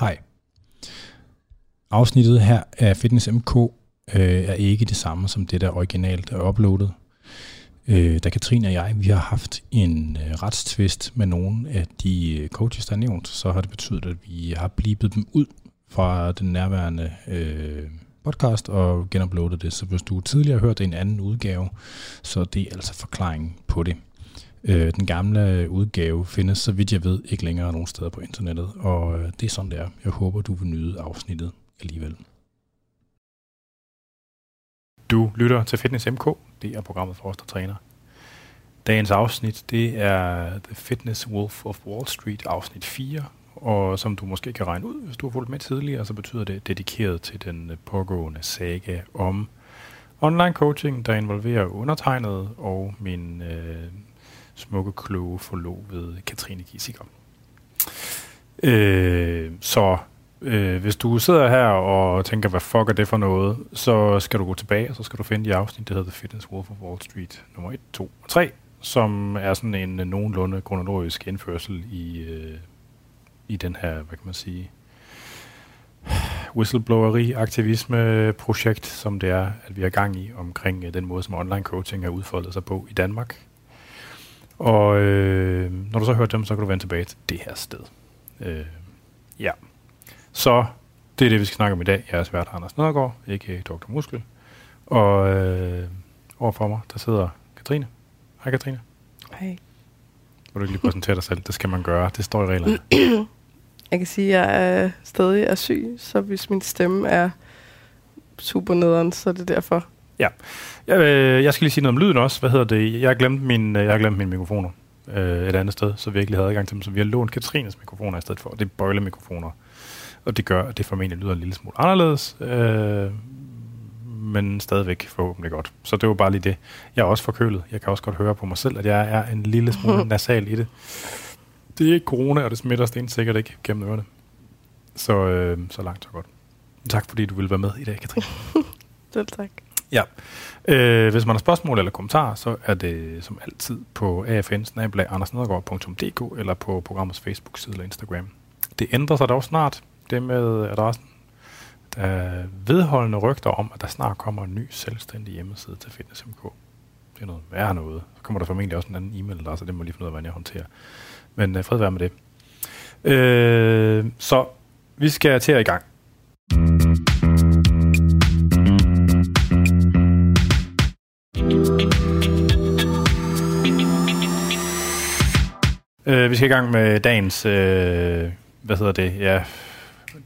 Hej. Afsnittet her af Fitness MK øh, er ikke det samme som det, der originalt er uploadet. Øh, da Katrine og jeg, vi har haft en øh, retstvist med nogle af de øh, coaches, der er nævnt, så har det betydet, at vi har blibet dem ud fra den nærværende øh, podcast og genuploadet det. Så hvis du tidligere har hørt en anden udgave, så det er altså forklaringen på det. Øh, den gamle udgave findes, så vidt jeg ved, ikke længere nogen steder på internettet, og øh, det er sådan, det er. Jeg håber, du vil nyde afsnittet alligevel. Du lytter til Fitness MK, det er programmet for os, der træner. Dagens afsnit, det er The Fitness Wolf of Wall Street, afsnit 4, og som du måske kan regne ud, hvis du har fulgt med tidligere, så betyder det dedikeret til den pågående saga om online coaching, der involverer undertegnet og min øh, smukke, kloge forlovede Katrine Gissiker. Øh, så øh, hvis du sidder her og tænker, hvad fuck er det for noget, så skal du gå tilbage, og så skal du finde de afsnit, der hedder The Fitness Wolf of Wall Street nummer 1, 2 og 3, som er sådan en nogenlunde kronologisk indførsel i, øh, i den her, hvad kan man sige, whistlebloweri-aktivisme-projekt, som det er, at vi er gang i omkring øh, den måde, som online coaching har udfoldet sig på i Danmark. Og øh, når du så hørt dem, så kan du vende tilbage til det her sted. Øh, ja. Så det er det, vi skal snakke om i dag. Jeg er svært Anders Nedergaard, ikke Dr. Muskel. Og øh, overfor mig, der sidder Katrine. Hej Katrine. Hej. Vil du ikke lige præsentere dig selv? Det skal man gøre. Det står i reglerne. Jeg kan sige, at jeg er stadig er syg, så hvis min stemme er super nederen, så er det derfor. Ja. Jeg, øh, jeg skal lige sige noget om lyden også. Hvad hedder det? Jeg har glemt, min, øh, jeg har glemt mine mikrofoner øh, et andet sted, så vi ikke havde adgang til dem. Så vi har lånt Katrines mikrofoner i stedet for. Det er bøjlemikrofoner. Og det gør, at det formentlig lyder en lille smule anderledes. Øh, men stadigvæk forhåbentlig godt. Så det var bare lige det. Jeg er også forkølet. Jeg kan også godt høre på mig selv, at jeg er en lille smule nasal i det. Det er ikke corona, og det smitter sten sikkert ikke gennem ørerne. Så, øh, så langt så godt. Tak fordi du ville være med i dag, Katrine. Selv tak. Ja. Øh, hvis man har spørgsmål eller kommentarer, så er det som altid på afn eller på programmets Facebook-side eller Instagram. Det ændrer sig dog snart, det med adressen. Der er vedholdende rygter om, at der snart kommer en ny selvstændig hjemmeside til FitnessMK. Det er noget værre noget. Så kommer der formentlig også en anden e-mail der, så det må lige finde ud af, hvordan jeg håndterer. Men øh, fred være med det. Øh, så vi skal til at i gang. Øh, vi skal i gang med dagens, øh, hvad hedder det, ja,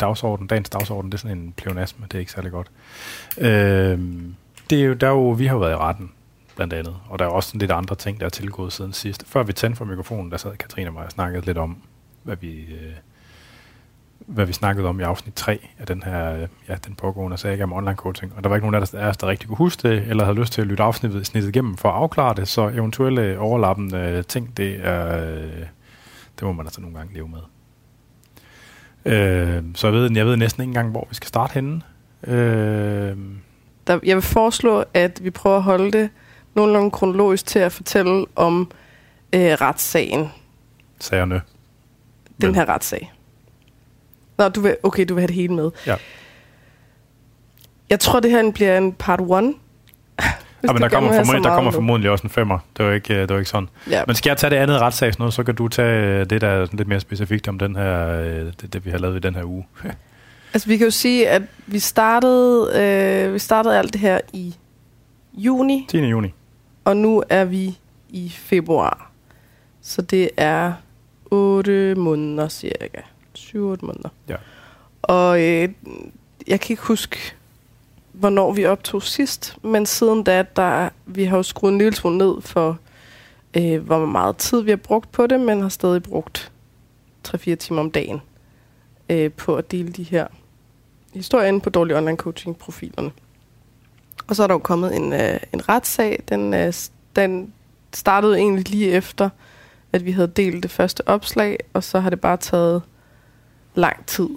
dagsorden, dagens dagsorden, det er sådan en pleonasme, det er ikke særlig godt. Øh, det er jo, der er jo, vi har jo været i retten, blandt andet, og der er også sådan lidt andre ting, der er tilgået siden sidst. Før vi tændte for mikrofonen, der sad Katrine og mig og snakkede lidt om, hvad vi, øh, hvad vi snakkede om i afsnit 3 af den her, ja, den pågående sag om online coaching. Og der var ikke nogen af os, der rigtig kunne huske det, eller havde lyst til at lytte afsnittet snittet igennem for at afklare det, så eventuelle overlappende ting, det er, det må man altså nogle gange leve med. Øh, så jeg ved, jeg ved næsten ikke engang, hvor vi skal starte henne. Øh, der, jeg vil foreslå, at vi prøver at holde det nogenlunde kronologisk til at fortælle om øh, retssagen. Sagerne. Den Men. her retssag. Nå, du vil, okay, du vil have det hele med. Ja. Jeg tror, det her bliver en part 1 ja, men der kommer, formodentlig, der kommer formodentlig også en femmer. Det var ikke, det var ikke sådan. Ja. Men skal jeg tage det andet retssags noget, så kan du tage det, der er lidt mere specifikt om den her, øh, det, det vi har lavet i den her uge. altså, vi kan jo sige, at vi startede, øh, vi startede alt det her i juni. 10. juni. Og nu er vi i februar. Så det er 8 måneder cirka. 7-8 måneder. Ja. Og øh, jeg kan ikke huske, hvornår vi optog sidst, men siden da, der, vi har jo skruet en lille smule ned for, øh, hvor meget tid vi har brugt på det, men har stadig brugt 3-4 timer om dagen øh, på at dele de her historier inde på dårlige online coaching profilerne. Og så er der jo kommet en, øh, en retssag. Den, øh, den startede egentlig lige efter, at vi havde delt det første opslag, og så har det bare taget lang tid,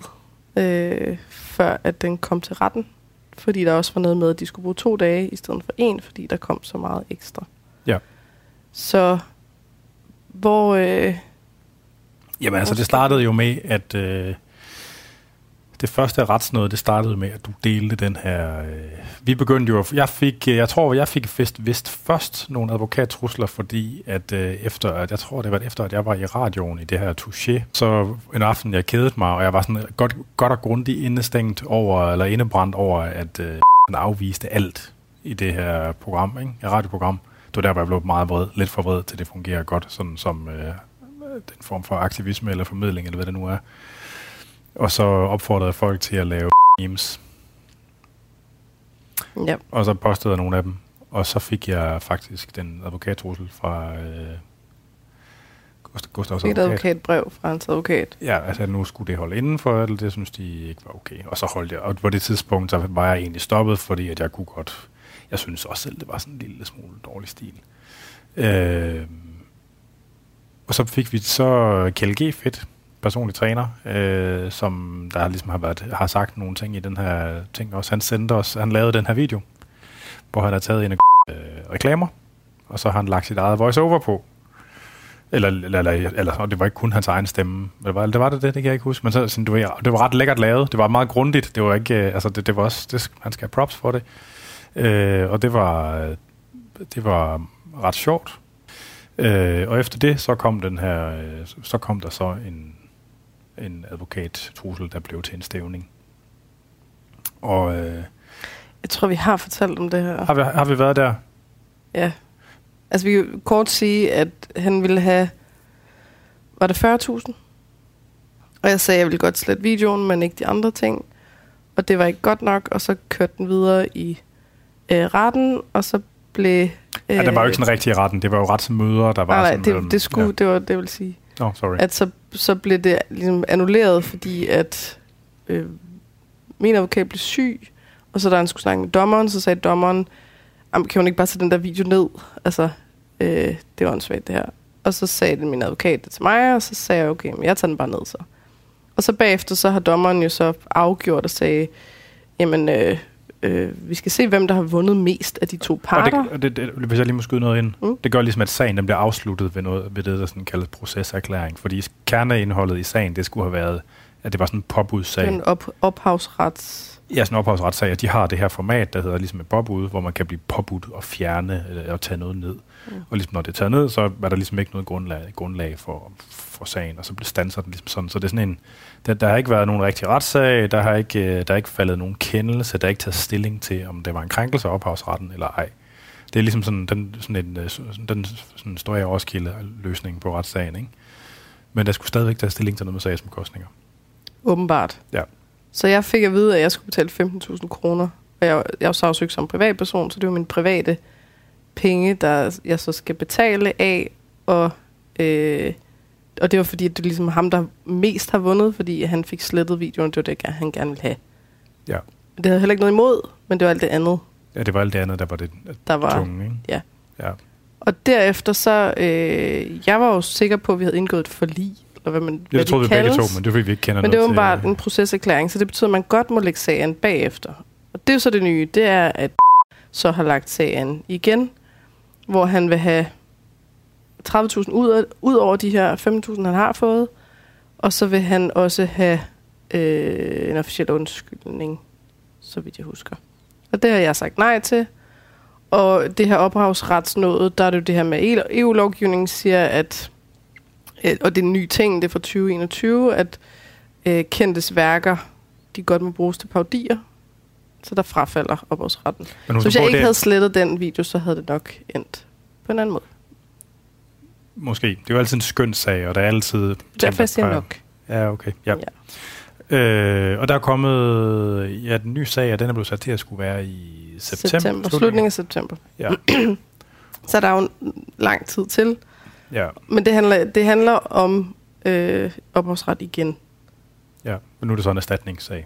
øh, før at den kom til retten fordi der også var noget med, at de skulle bruge to dage i stedet for en, fordi der kom så meget ekstra. Ja. Så hvor... Øh, Jamen altså, det startede jo med, at, øh, det første retsnød, det startede med, at du delte den her... Øh, vi begyndte jo... Jeg fik, øh, jeg tror, jeg fik vist, vist først nogle advokattrusler, fordi at øh, efter, at jeg tror, det var efter, at jeg var i radioen i det her touché, så en aften, jeg kedede mig, og jeg var sådan øh, godt, godt og grundigt indestængt over, eller indebrændt over, at øh, han afviste alt i det her program, ikke? Et radioprogram. Det var der, hvor jeg blev meget vred, lidt for vred til det fungerer godt, sådan som øh, den form for aktivisme eller formidling, eller hvad det nu er. Og så opfordrede jeg folk til at lave memes. Ja. Og så postede jeg nogle af dem. Og så fik jeg faktisk den advokattrussel fra øh, Gustavs Et advokat. advokatbrev fra hans advokat. Ja, altså nu skulle det holde inden for det, det synes de ikke var okay. Og så holdt jeg, og på det tidspunkt, så var jeg egentlig stoppet, fordi at jeg kunne godt, jeg synes også selv, det var sådan en lille smule dårlig stil. Øh, og så fik vi så Kjell G. Fedt, personlig træner, øh, som der ligesom har, været, har sagt nogle ting i den her ting også. Han sendte os, han lavede den her video, hvor han har taget en af øh, reklamer, og så har han lagt sit eget voice-over på. Eller, eller, eller, eller og det var ikke kun hans egen stemme. Det var det, var det, det, det kan jeg ikke huske. Men så, sådan, det, var, det var ret lækkert lavet. Det var meget grundigt. Det var ikke, øh, altså det, det var også, det, han skal have props for det. Øh, og det var, øh, det var ret sjovt. Øh, og efter det, så kom den her, øh, så kom der så en, en advokat-trussel, der blev til en stævning. Og øh, Jeg tror, vi har fortalt om det her. har, vi, har vi været der? Ja. Altså, vi kan kort sige, at han ville have... Var det 40.000? Og jeg sagde, at jeg ville godt slette videoen, men ikke de andre ting. Og det var ikke godt nok, og så kørte den videre i øh, retten, og så blev... Øh, Ja, det var jo ikke sådan rigtig i retten. Det var jo retsmøder, der var Nej, nej, sådan... det, øhm, det skulle, Ja. det var det, vil sige. Oh, sorry. At så, så blev det ligesom annulleret, fordi at øh, min advokat blev syg, og så da han skulle snakke med dommeren, så sagde dommeren, kan hun ikke bare sætte den der video ned? Altså, øh, det var åndssvagt det her. Og så sagde det min advokat det til mig, og så sagde jeg, okay, men jeg tager den bare ned så. Og så bagefter, så har dommeren jo så afgjort og sagde, jamen, øh, øh, vi skal se, hvem der har vundet mest af de to Og parter. det, og det, det, hvis jeg lige må skyde noget ind. Mm. Det gør ligesom, at sagen den bliver afsluttet ved, noget, ved det, der sådan kaldes proceserklæring. Fordi kerneindholdet i sagen, det skulle have været, at det var sådan en påbudssag. en op, ophavsrets... Ja, sådan en ophavsretssag, og de har det her format, der hedder ligesom et påbud, hvor man kan blive påbudt og fjerne eller, og tage noget ned. Mm. Og ligesom når det er taget ned, så er der ligesom ikke noget grundlag, grundlag for, for sagen, og så standser den ligesom sådan. Så det er sådan en, der, der har ikke været nogen rigtig retssag, der har ikke, øh, der er ikke faldet nogen kendelse, der er ikke taget stilling til, om det var en krænkelse af ophavsretten eller ej. Det er ligesom sådan, den, sådan en, øh, den sådan store Roskilde løsning på retssagen, ikke? Men der skulle stadigvæk tage stilling til noget med sagsomkostninger. Åbenbart. Ja. Så jeg fik at vide, at jeg skulle betale 15.000 kroner. Og jeg, jeg er jo sagsøgt som privatperson, så det jo min private penge, der jeg så skal betale af. Og, øh, og det var fordi, at det er ligesom ham, der mest har vundet, fordi han fik slettet videoen. Det var det, han gerne ville have. Ja. Det havde jeg heller ikke noget imod, men det var alt det andet, Ja, det var alt det andet, der var det der var. tunge, ikke? ja. Ja. Og derefter så, øh, jeg var jo sikker på, at vi havde indgået et forlig, eller hvad man Det hvad troede det vi begge kaldes. to, men det er fordi, vi ikke kender Men det er åbenbart til... en proceserklæring, så det betyder, at man godt må lægge sagen bagefter. Og det er jo så det nye, det er, at så har lagt sagen igen, hvor han vil have 30.000 ud, af, ud over de her 5.000, han har fået, og så vil han også have øh, en officiel undskyldning, så vidt jeg husker. Og det har jeg sagt nej til. Og det her ophavsretsnået, der er det jo det her med EU-lovgivningen siger, at øh, og det er en ny ting, det er fra 2021, at øh, kendtes værker, de godt må bruges til paudier. Så der frafalder ophavsretten. Så hvis jeg ikke havde slettet den video, så havde det nok endt på en anden måde. Måske. Det er jo altid en skøn sag, og der er altid... Derfor der siger nok. Ja, okay. Ja. ja. Øh, og der er kommet... Ja, den nye sag, og den er blevet sat til at skulle være i september. september. Slutningen af september. Ja. Så der er jo lang tid til. ja, Men det handler, det handler om øh, ophavsret igen. ja. Men nu er det så en erstatningssag.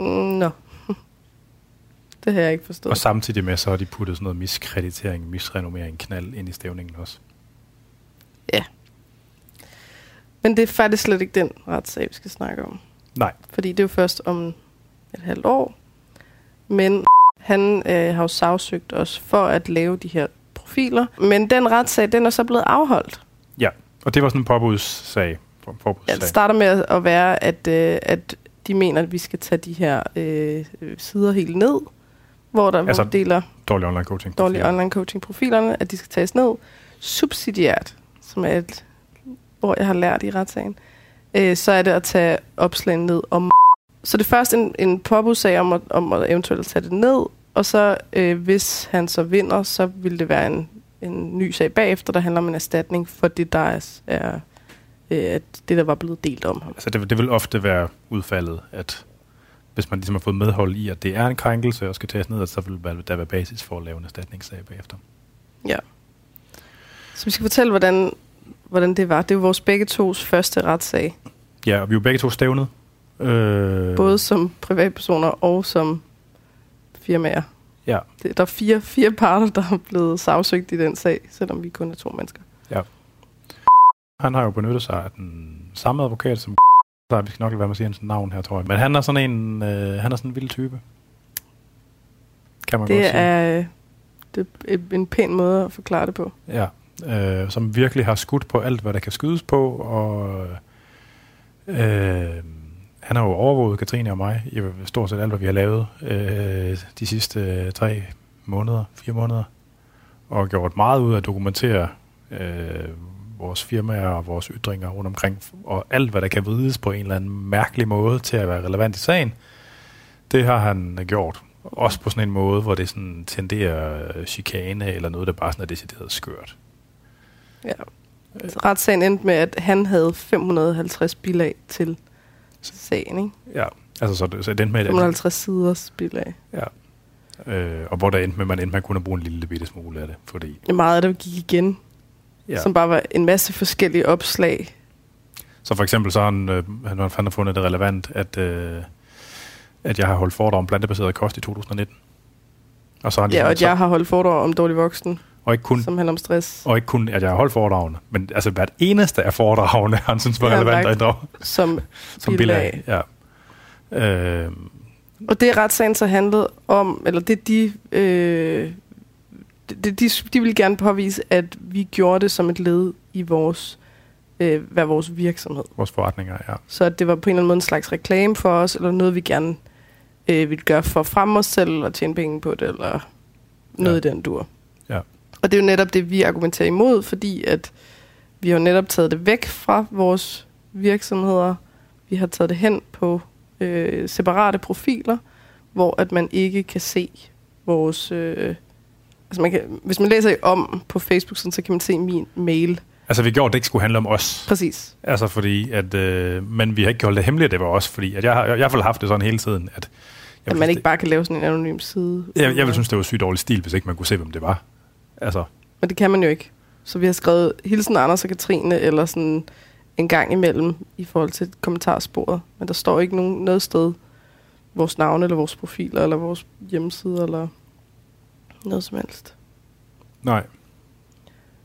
Mm, Nå. Det har jeg ikke forstået. Og samtidig med, så har de puttet sådan noget miskreditering, misrenommering, knald ind i stævningen også. Men det er faktisk slet ikke den retssag, vi skal snakke om. Nej. Fordi det er jo først om et halvt år. Men han øh, har jo sagsøgt os for at lave de her profiler. Men den retssag, den er så blevet afholdt. Ja, og det var sådan en påbudssag, for, for Ja, det starter med at- at være, at, øh, at de mener, at vi skal tage de her øh, sider helt ned, hvor der Altså, hvor deler Dårlig online coaching. dårlige online coaching profilerne, at de skal tages ned. Subsidiært, som er et ord, jeg har lært i retssagen, øh, så er det at tage opslagene ned om Så det er først en, en påbudssag om at, om at eventuelt tage det ned, og så øh, hvis han så vinder, så vil det være en, en ny sag bagefter, der handler om en erstatning for det, der er, at det, der var blevet delt om ham. Altså det, det vil ofte være udfaldet, at hvis man ligesom har fået medhold i, at det er en krænkelse og skal tages ned, så vil der- være basis for at lave en erstatningssag bagefter. Ja. Så vi skal fortælle, hvordan, hvordan det var. Det var vores begge tos første retssag. Ja, og vi er jo begge to stævnet. Øh, Både som privatpersoner og som firmaer. Ja. Det, der er fire, fire parter, der er blevet sagsøgt i den sag, selvom vi kun er to mennesker. Han har jo benyttet sig af den samme advokat, som så vi skal nok lade være med at sige hans navn her, tror jeg. Men han er sådan en, øh, han er sådan en vild type. Kan man godt Det sige. er, øh, det er en pæn måde at forklare det på. Ja, øh, som virkelig har skudt på alt, hvad der kan skydes på, og øh, han har jo overvåget Katrine og mig i stort set alt, hvad vi har lavet øh, de sidste øh, tre måneder, fire måneder, og gjort meget ud af at dokumentere øh, vores firmaer og vores ytringer rundt omkring, og alt, hvad der kan vrides på en eller anden mærkelig måde til at være relevant i sagen, det har han gjort. Også på sådan en måde, hvor det sådan tenderer øh, chikane, eller noget, der bare sådan er decideret skørt. Ja. Så retssagen endte med, at han havde 550 bilag til sagen, ikke? Ja, altså så, det- så det endte med, at, 550 siders bilag. øh, og hvor der endte med, at man endte med kun at bruge en lille bitte smule af det, fordi... Meget af det gik igen, Ja. ja. som bare var en masse forskellige opslag. Så for eksempel så har han, øh, han, han har fundet det relevant, at, øh, at jeg har holdt foredrag om plantebaseret kost i 2019. Og så har han Ja, ligesom- og at jeg har holdt foredrag om dårlig voksen, og ikke kun, som handler om stress, og ikke kun, at jeg har holdt foredragene, men altså hvert eneste af foredragene, han synes var relevant at inddrage som som bilag. Ja. Øh, Og det retssagen så handlede om, eller det de, øh, det- de, de ville gerne påvise, at vi gjorde det som et led i vores, øh, hvad vores virksomhed. vores forretninger, ja. Så at det var på en eller anden måde en slags reklame for os, eller noget vi gerne øh, ville gøre for at fremme os selv, eller tjene penge på det, eller noget Ja. i den dur. Ja. Og det er jo netop det, vi argumenterer imod, fordi at vi har jo netop taget det væk fra vores virksomheder. Vi har taget det hen på øh, separate profiler, hvor at man ikke kan se vores... Øh, altså man kan, hvis man læser om på Facebook, sådan, så kan man se min mail. Altså vi gjorde, det ikke skulle handle om os. Præcis. Altså fordi, at, øh, men vi har ikke holdt det hemmeligt, det var også, fordi at jeg har jeg har i hvert fald haft det sådan hele tiden, at jeg At man ikke bare kan lave sådan en anonym side. det, jeg, jeg vil synes, det var sygt dårlig stil, hvis ikke man kunne se, hvem det var. Altså, Men det kan man jo ikke. Så vi har skrevet Hilsen Anders og Katrine, eller sådan en gang imellem i forhold til kommentarsporet. Men der står ikke nogen, noget sted vores navne, eller vores profiler, eller vores hjemmeside, eller noget som helst. nej.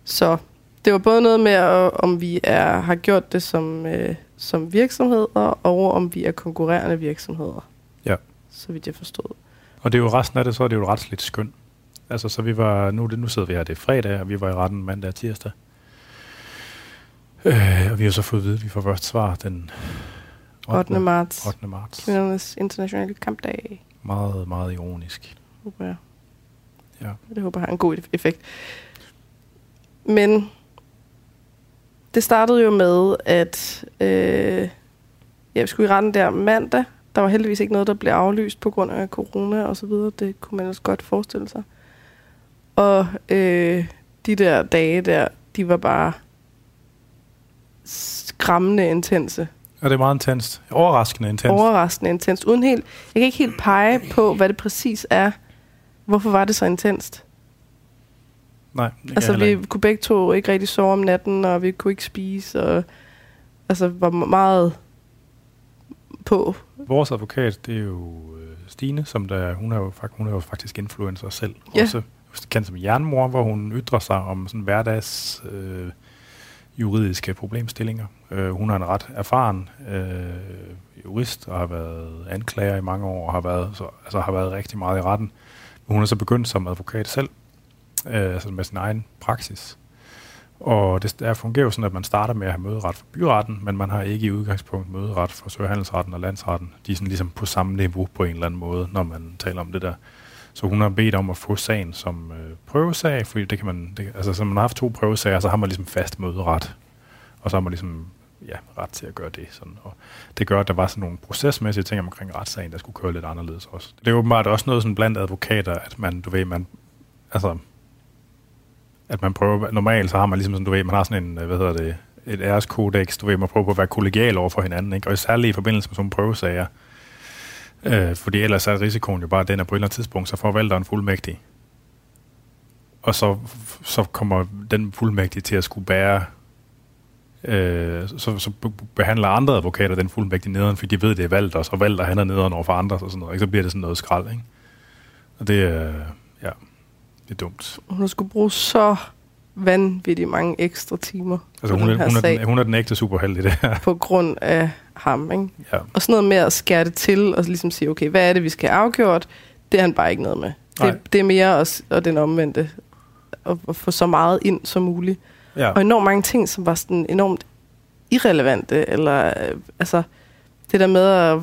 Så det var både noget med, at, om vi er, har gjort det som, øh, som virksomheder, og om vi er konkurrerende virksomheder. Ja. Så vidt jeg forstod. Og det er jo resten af det, så er det jo retsligt skøn. Altså, så vi var, nu, det, nu sidder vi her, det er fredag, og vi var i retten mandag og tirsdag. Øh, og vi har så fået at vide, at vi får først svar den 8. marts. 8. marts. Kvindernes internationale kampdag. Meget, meget ironisk. jeg. Ja. Det håber jeg har en god effekt. Men det startede jo med, at øh, ja, vi skulle i retten der mandag. Der var heldigvis ikke noget, der blev aflyst på grund af corona og så videre. Det kunne man også godt forestille sig. Og øh, de der dage der, de var bare skræmmende intense. Og det er meget intenst. Overraskende intenst. Overraskende intenst. Uden helt, jeg kan ikke helt pege på, hvad det præcis er. Hvorfor var det så intenst? Nej, Altså, vi kunne begge to ikke rigtig sove om natten, og vi kunne ikke spise, og altså, var meget på. Vores advokat, det er jo øh, Stine, som der, hun, er jo, hun er jo faktisk influencer selv. Ja. Også kendt som jernmor, hvor hun ytrer sig om sådan hverdags øh, juridiske problemstillinger. Øh, hun er en ret erfaren øh, jurist og har været anklager i mange år og har været, så, altså, har været rigtig meget i retten. Hun er så begyndt som advokat selv, øh, altså med sin egen praksis. Og det der fungerer jo sådan, at man starter med at have møderet for byretten, men man har ikke i udgangspunkt møderet for Søhandelsretten og Landsretten. De er sådan ligesom på samme niveau på en eller anden måde, når man taler om det der. Så hun har bedt om at få sagen som øh, prøvesag, fordi det kan man, det, altså så man har haft to prøvesager, så har man ligesom fast møderet. Og så har man ligesom ja, ret til at gøre det. Sådan. Og det gør, at der var sådan nogle procesmæssige ting omkring retssagen, der skulle køre lidt anderledes også. Det er åbenbart også noget sådan blandt advokater, at man, du ved, man, altså, at man prøver, normalt så har man ligesom sådan, du ved, man har sådan en, øh, hvad hedder det, et æreskodex, du ved, man prøver på at være kollegial over for hinanden, ikke? og særligt i forbindelse med sådan nogle prøvesager, øh, fordi ellers er risikoen jo bare den, at på et eller andet tidspunkt, så forvalter en fuldmægtig, og så, så kommer den fuldmægtige til at skulle bære øh, så, så behandler andre advokater den fuldmægtig nederen, fordi de ved, det er valgt, og så valgte han er nederen over for andre, og sådan noget. Ikke? Så bliver det sådan noget skrald, ikke? Og det er, ja, det er dumt. Hun skulle bruge så vanvittigt mange ekstra timer. Altså hun, er, hun, er den, hun er den ægte superheld i det her. På grund af ham, ikke? Ja. Og sådan noget med at skære det til, og ligesom sige, okay, hvad er det, vi skal have afgjort? Det er han bare ikke noget med. Det, det er mere os, og den omvendte. At, at få så meget ind som muligt. Ja. Og enormt mange ting, som var sådan enormt irrelevante, eller øh, altså det der med, at,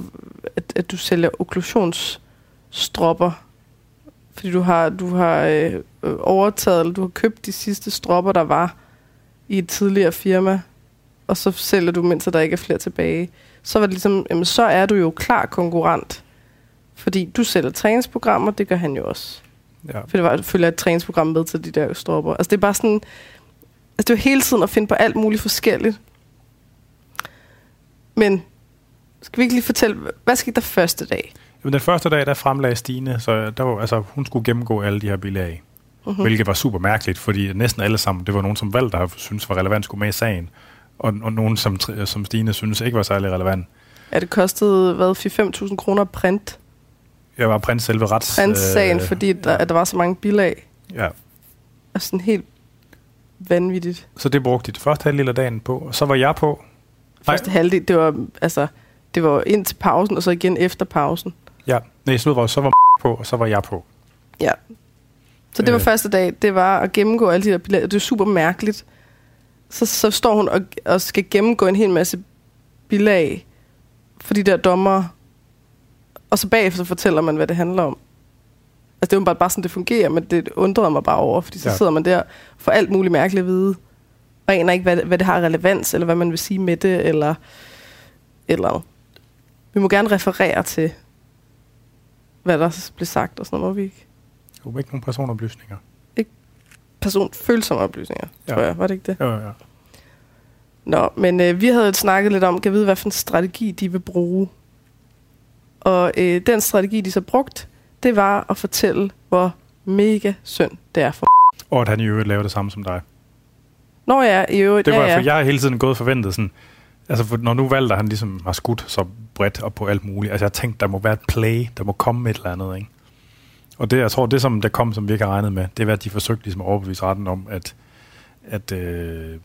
at, at du sælger okklusionsstropper, fordi du har, du har øh, overtaget, eller du har købt de sidste stropper, der var i et tidligere firma, og så sælger du, mens der ikke er flere tilbage. Så var det ligesom, jamen, så er du jo klar konkurrent. Fordi du sælger træningsprogrammer, det gør han jo også. Ja. For det var, følger et træningsprogram med til de der stropper. Altså det er bare sådan, Altså det var hele tiden at finde på alt muligt forskelligt. Men skal vi ikke lige fortælle, hvad skete der første dag? Jamen den første dag, der fremlagde Stine, så der var, altså, hun skulle gennemgå alle de her bilag. Uh-huh. Hvilket var super mærkeligt, fordi næsten alle sammen, det var nogen, som valgte, der synes var relevant, skulle med i sagen. Og, og nogen, som, som Stine synes ikke var særlig relevant. Ja, det kostede, hvad, 4-5.000 kroner print? Jeg var print selve rets... Print-sagen, øh, fordi der, at der var så mange bilag. Ja. Og sådan helt vanvittigt. Så det brugte de første halvdel af dagen på, og så var jeg på. Første halvdel, det var, altså, det var ind til pausen, og så igen efter pausen. Ja, nej, så var, så var på, og så var jeg på. Ja. Så det var øh. første dag, det var at gennemgå alle de der billetter. Det er super mærkeligt. Så, så står hun og, og skal gennemgå en hel masse bilag for de der dommer, og så bagefter fortæller man, hvad det handler om. Altså, det er jo bare, sådan, det fungerer, men det undrede mig bare over, fordi så ja. sidder man der for alt muligt mærkeligt at vide, og aner ikke, hvad, hvad det har relevans, eller hvad man vil sige med det, eller eller Vi må gerne referere til, hvad der blev sagt, og sådan noget, må vi ikke? Jo, ikke nogen personoplysninger. Ikke personfølsomme oplysninger, ja. tror jeg. Var det ikke det? Ja, ja. Nå, men øh, vi havde snakket lidt om, kan vide, hvad for en strategi de vil bruge. Og øh, den strategi, de så brugt, det var at fortælle, hvor mega synd det er for Og at han i øvrigt laver det samme som dig. Nå ja, i øvrigt, Det var, ja, ja. for jeg har hele tiden gået forventet sådan, altså for når nu valgte han ligesom har skudt så bredt op på alt muligt, altså jeg tænkte, der må være et play, der må komme et eller andet, ikke? Og det, jeg tror, det som der kom, som vi ikke har regnet med, det var, at de forsøgte ligesom at overbevise retten om, at, at øh,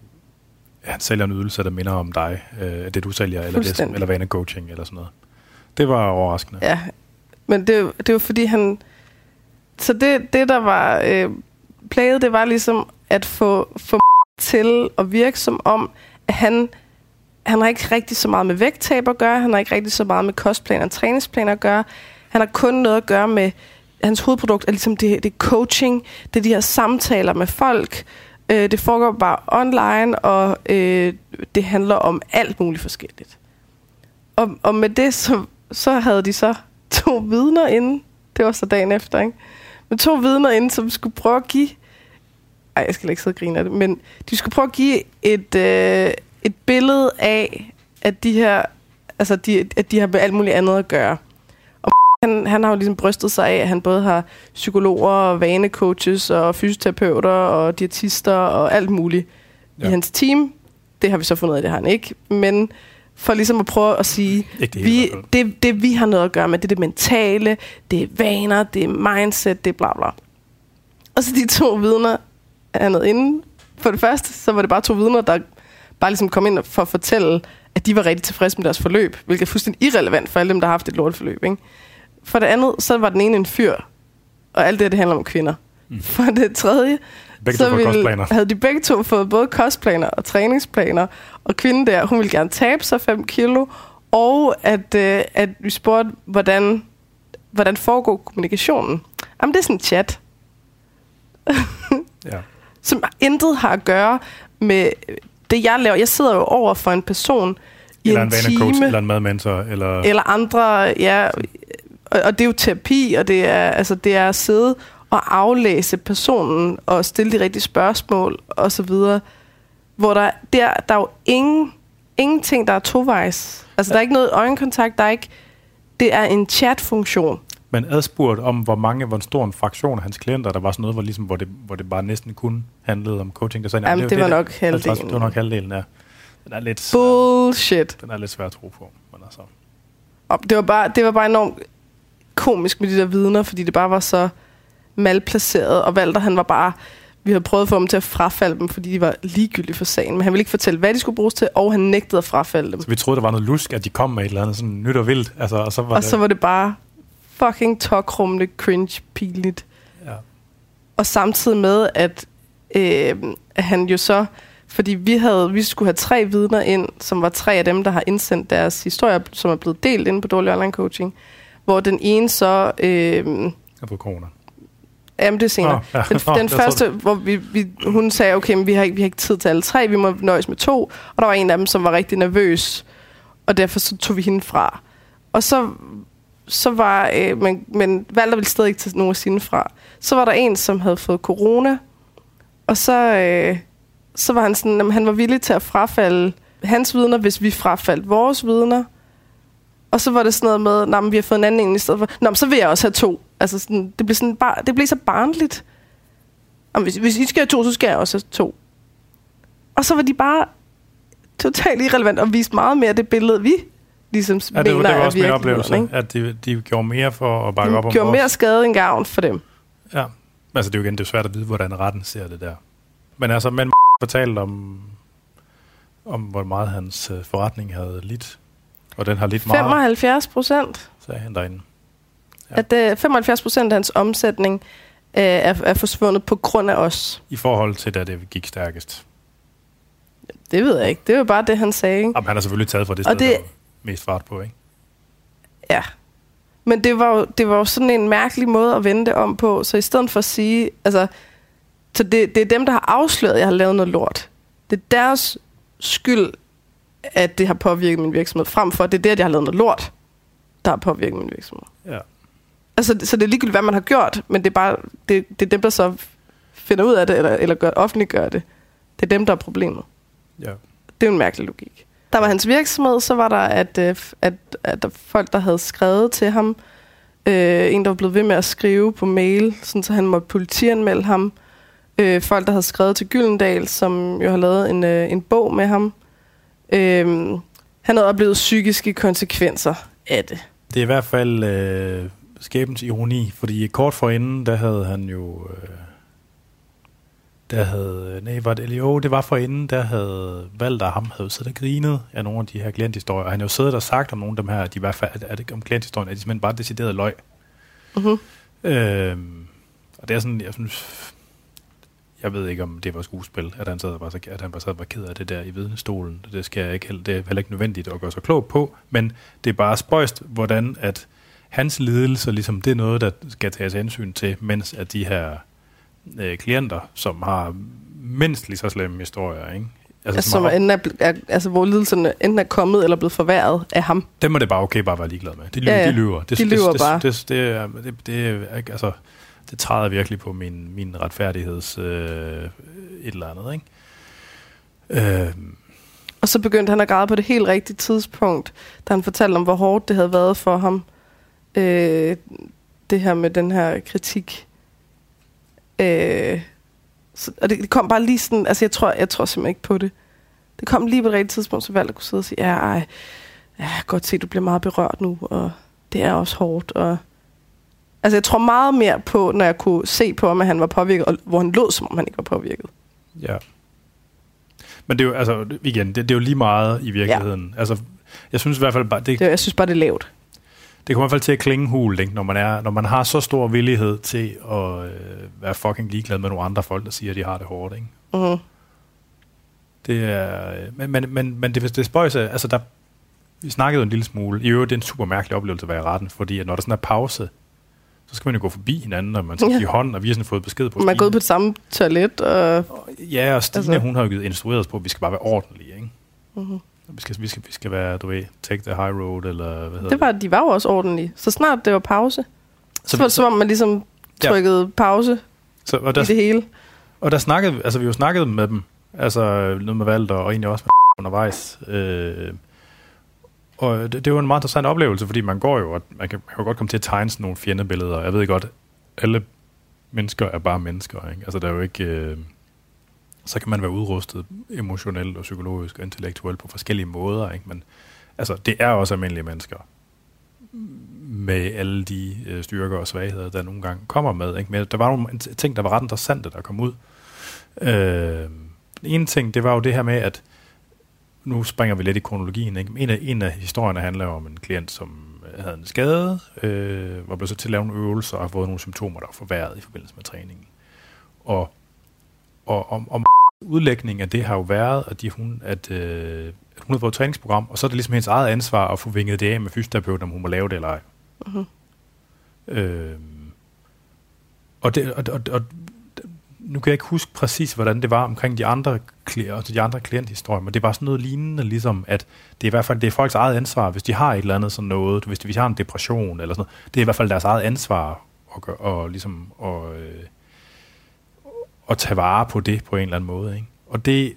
han sælger en ydelse, der minder om dig, øh, det du sælger, eller, det, eller vane coaching, eller sådan noget. Det var overraskende. Ja, men det, det var fordi han... Så det, det der var øh, plaget, det var ligesom at få, få til at virke som om, at han, han har ikke rigtig så meget med vægttab at gøre, han har ikke rigtig så meget med kostplaner og træningsplaner at gøre. Han har kun noget at gøre med, hans hovedprodukt er ligesom det, det coaching, det er de her samtaler med folk, øh, det foregår bare online, og øh, det handler om alt muligt forskelligt. Og, og med det, så, så havde de så to vidner inde. Det var så dagen efter, ikke? Men to vidner inde, som skulle prøve at give... Ej, jeg skal ikke sidde og grine af det. Men de skulle prøve at give et, øh, et billede af, at de her... Altså, de, at de har med alt muligt andet at gøre. Og han, han har jo ligesom brystet sig af, at han både har psykologer, og vanecoaches, og fysioterapeuter, og diætister, og alt muligt ja. i hans team. Det har vi så fundet ud af, det har han ikke. Men for ligesom at prøve at sige, det, vi, det, det vi har noget at gøre med, det er det mentale, det er vaner, det er mindset, det er bla bla. Og så de to vidner er noget inde. For det første, så var det bare to vidner, der bare ligesom kom ind for at fortælle, at de var rigtig tilfredse med deres forløb, hvilket er fuldstændig irrelevant for alle dem, der har haft et lortforløb. Ikke? For det andet, så var den ene en fyr, og alt det, det handler om kvinder. Mm. For det tredje, begge så ville, havde de begge to fået både kostplaner og træningsplaner, og kvinden der, hun ville gerne tabe sig 5 kilo, og at, øh, at vi spurgte, hvordan, hvordan foregår kommunikationen. Jamen, det er sådan en chat. ja. Som intet har at gøre med det, jeg laver. Jeg sidder jo over for en person i eller en, en time. Eller en madmentor. Eller, eller andre, ja. Og, og det er jo terapi, og det er, altså, det er at sidde og aflæse personen og stille de rigtige spørgsmål og så videre. Hvor der, der, der er jo ingen, ingenting, der er tovejs. Altså, der er ikke noget øjenkontakt, der er ikke... Det er en chat-funktion. Men adspurgt om, hvor mange, hvor stor en fraktion af hans klienter, der var sådan noget, hvor, ligesom, hvor, det, hvor det bare næsten kun handlede om coaching. Der sagde, Jamen, det, det, var det, nok halvdelen. Det var nok halvdelen, ja. Den er lidt, Bullshit. Den er lidt svær at tro på. Men altså. det, var bare, det var bare enormt komisk med de der vidner, fordi det bare var så malplaceret, og Walter han var bare, vi havde prøvet at få dem til at frafalde dem, fordi de var ligegyldige for sagen, men han ville ikke fortælle, hvad de skulle bruges til, og han nægtede at frafalde dem. Så vi troede, der var noget lusk, at de kom med et eller andet sådan nyt og vildt, altså, og så var og det... så var det bare fucking tokrummende, cringe, pinligt. Ja. Og samtidig med, at øh, han jo så, fordi vi havde, vi skulle have tre vidner ind, som var tre af dem, der har indsendt deres historier, som er blevet delt inde på Dårlig Online Coaching, hvor den ene så... Øh, har fået corona. Jamen, det er senere. Oh, ja. Den, oh, den første, hvor vi, vi, hun sagde, okay, men vi har, vi har ikke tid til alle tre, vi må nøjes med to. Og der var en af dem, som var rigtig nervøs, og derfor så tog vi hende fra. Og så, så var, øh, men, men Valter ville stadig ikke tage nogen af sine fra. Så var der en, som havde fået corona, og så, øh, så var han sådan, at han var villig til at frafalde hans vidner, hvis vi frafaldt vores vidner. Og så var det sådan noget med, at vi har fået en anden en i stedet for. Nå, men så vil jeg også have to. Altså, sådan, det, blev sådan bar, det blev så barnligt. Og hvis, hvis I skal have to, så skal jeg også have to. Og så var de bare totalt irrelevant og viste meget mere det billede, vi ligesom ja, det, mener, det var også min oplevelse, ikke? at de, de gjorde mere for at bakke de op om gjorde mere skade end gavn for dem. Ja, altså det er jo igen det er svært at vide, hvordan retten ser det der. Men altså, men fortalte om, om hvor meget hans øh, forretning havde lidt og den har lidt meget... 75 procent. Sagde han derinde. Ja. At uh, 75 procent af hans omsætning uh, er, er forsvundet på grund af os. I forhold til, da det gik stærkest. Det ved jeg ikke. Det var bare det, han sagde. Ikke? Jamen, han har selvfølgelig taget for det sted, det... der mest fart på, ikke? Ja. Men det var, jo, det var jo sådan en mærkelig måde at vende det om på. Så i stedet for at sige... Altså, så det, det er dem, der har afsløret, at jeg har lavet noget lort. Det er deres skyld, at det har påvirket min virksomhed, frem for at det er det, at jeg har lavet noget lort, der har påvirket min virksomhed. Ja. Altså, så det er ligegyldigt, hvad man har gjort, men det er bare det, det er dem, der så finder ud af det, eller, eller gør, offentliggør det. Det er dem, der er problemet. Ja. Det er jo en mærkelig logik. Der var hans virksomhed, så var der, at, øh, at, at der folk, der havde skrevet til ham, øh, en, der var blevet ved med at skrive på mail, sådan, så han måtte politianmelde ham. Øh, folk, der havde skrevet til Gyldendal, som jo har lavet en, øh, en bog med ham, Øhm, han havde oplevet psykiske konsekvenser af det. Det er i hvert fald øh, skæbens ironi, fordi kort forinden, der havde han jo... Øh, der havde... Nej, var det, jo, det var forinden, der havde valgt, at ham havde siddet og grinet af nogle af de her klienthistorier. Og han havde jo siddet og sagt om nogle af dem her, at de i hvert fald, at, at, om klienthistorien, at de simpelthen bare decideret løg. Uh-huh. Øhm, og det er sådan, jeg synes, jeg ved ikke, om det var skuespil, at han sad og var, så, at han var, sad og var ked af det der i vidnestolen. Det, skal jeg ikke, det er heller ikke nødvendigt at gøre så klog på, men det er bare spøjst, hvordan at hans lidelse, ligesom, det er noget, der skal tages hensyn til, mens at de her øh, klienter, som har mindst lige så slemme historier, ikke? Altså, altså, som er, enten er, er, altså, hvor lidelserne enten er kommet eller blevet forværret af ham. Dem er det bare okay bare at være ligeglad med. De, lyver, ja, ja. de lyver. Det, de lyver det, bare. Det, det, det, det, det, det, altså, det træder virkelig på min, min retfærdigheds øh, et eller andet, ikke? Øh. Og så begyndte han at græde på det helt rigtige tidspunkt, da han fortalte om, hvor hårdt det havde været for ham. Øh, det her med den her kritik. Øh, så, og det, det kom bare lige sådan, altså jeg tror, jeg tror simpelthen ikke på det. Det kom lige på et rigtigt tidspunkt, så valgte at kunne sidde og sige, ja, ej, jeg kan godt se, du bliver meget berørt nu, og det er også hårdt, og Altså, jeg tror meget mere på, når jeg kunne se på ham, at han var påvirket, og hvor han lød, som om han ikke var påvirket. Ja. Men det er jo, altså, igen, det, det er jo lige meget i virkeligheden. Ja. Altså, jeg synes i hvert fald bare... Det, det, jeg synes bare, det er lavt. det kommer i hvert fald til at klinge hul, ikke? Når, man er, når man har så stor villighed til at øh, være fucking ligeglad med nogle andre folk, der siger, at de har det hårdt. Ikke? Mm-hmm. Det er, øh, men, men, men, men det, det spøjse, altså der, vi snakkede en lille smule. I øvrigt, det er en super mærkelig oplevelse at være i retten, fordi at når der sådan er pause, så skal man jo gå forbi hinanden, og man skal Ja. give hånd, og vi har sådan fået besked på Man er gået på det samme toilet, og Ja, og Stine, Altså- hun har jo givet instrueret os på, at vi skal bare være ordentlige, ikke? Mhm. Vi skal, vi, skal, vi skal være, du ved, take the high road, eller hvad hedder det var, de var jo også ordentlige. Så snart det var pause, så, så var det som om man ligesom Ja. trykkede pause så, og, i der, det hele. og der snakkede, altså vi jo snakket med dem, altså noget med Valter, og egentlig også med undervejs. Øh, og det, det var en meget interessant oplevelse, fordi man går jo, og man kan, man kan godt komme til at tegne sådan nogle fjendebilleder. Jeg ved godt, alle mennesker er bare mennesker, ikke? Altså der er jo ikke... Øh, så kan man være udrustet emotionelt og psykologisk og intellektuelt på forskellige måder, ikke? Men altså, det er også almindelige mennesker med alle de øh, styrker og svagheder, der nogle gange kommer med. Ikke? Men der var nogle ting, der var ret interessante, der kom ud. Øh, en ting, det var jo det her med, at nu springer vi lidt i kronologien. Ikke? En, af, en af historierne handler om en klient, som øh, havde en skade, øh, var blevet så til at lave nogle øvelser og har fået nogle symptomer, der var forværret i forbindelse med træningen. Og, og om, om udlægning af det har jo været, at, de, hun, at, øh, at hun har fået et træningsprogram, og så er det ligesom hendes eget ansvar at få vinget det af med fysioterapeuten, om hun må lave det eller ej. Mhm. Øhm, og, det, og, og, og nu kan jeg ikke huske præcis, hvordan det var omkring de andre, altså de andre klienthistorier, men det var sådan noget lignende, ligesom at det er i hvert fald det er folks eget ansvar, hvis de har et eller andet sådan noget, hvis de, hvis de har en depression eller sådan noget, det er i hvert fald deres eget ansvar at, gøre, og ligesom, at, øh, at tage vare på det på en eller anden måde. Ikke? Og det,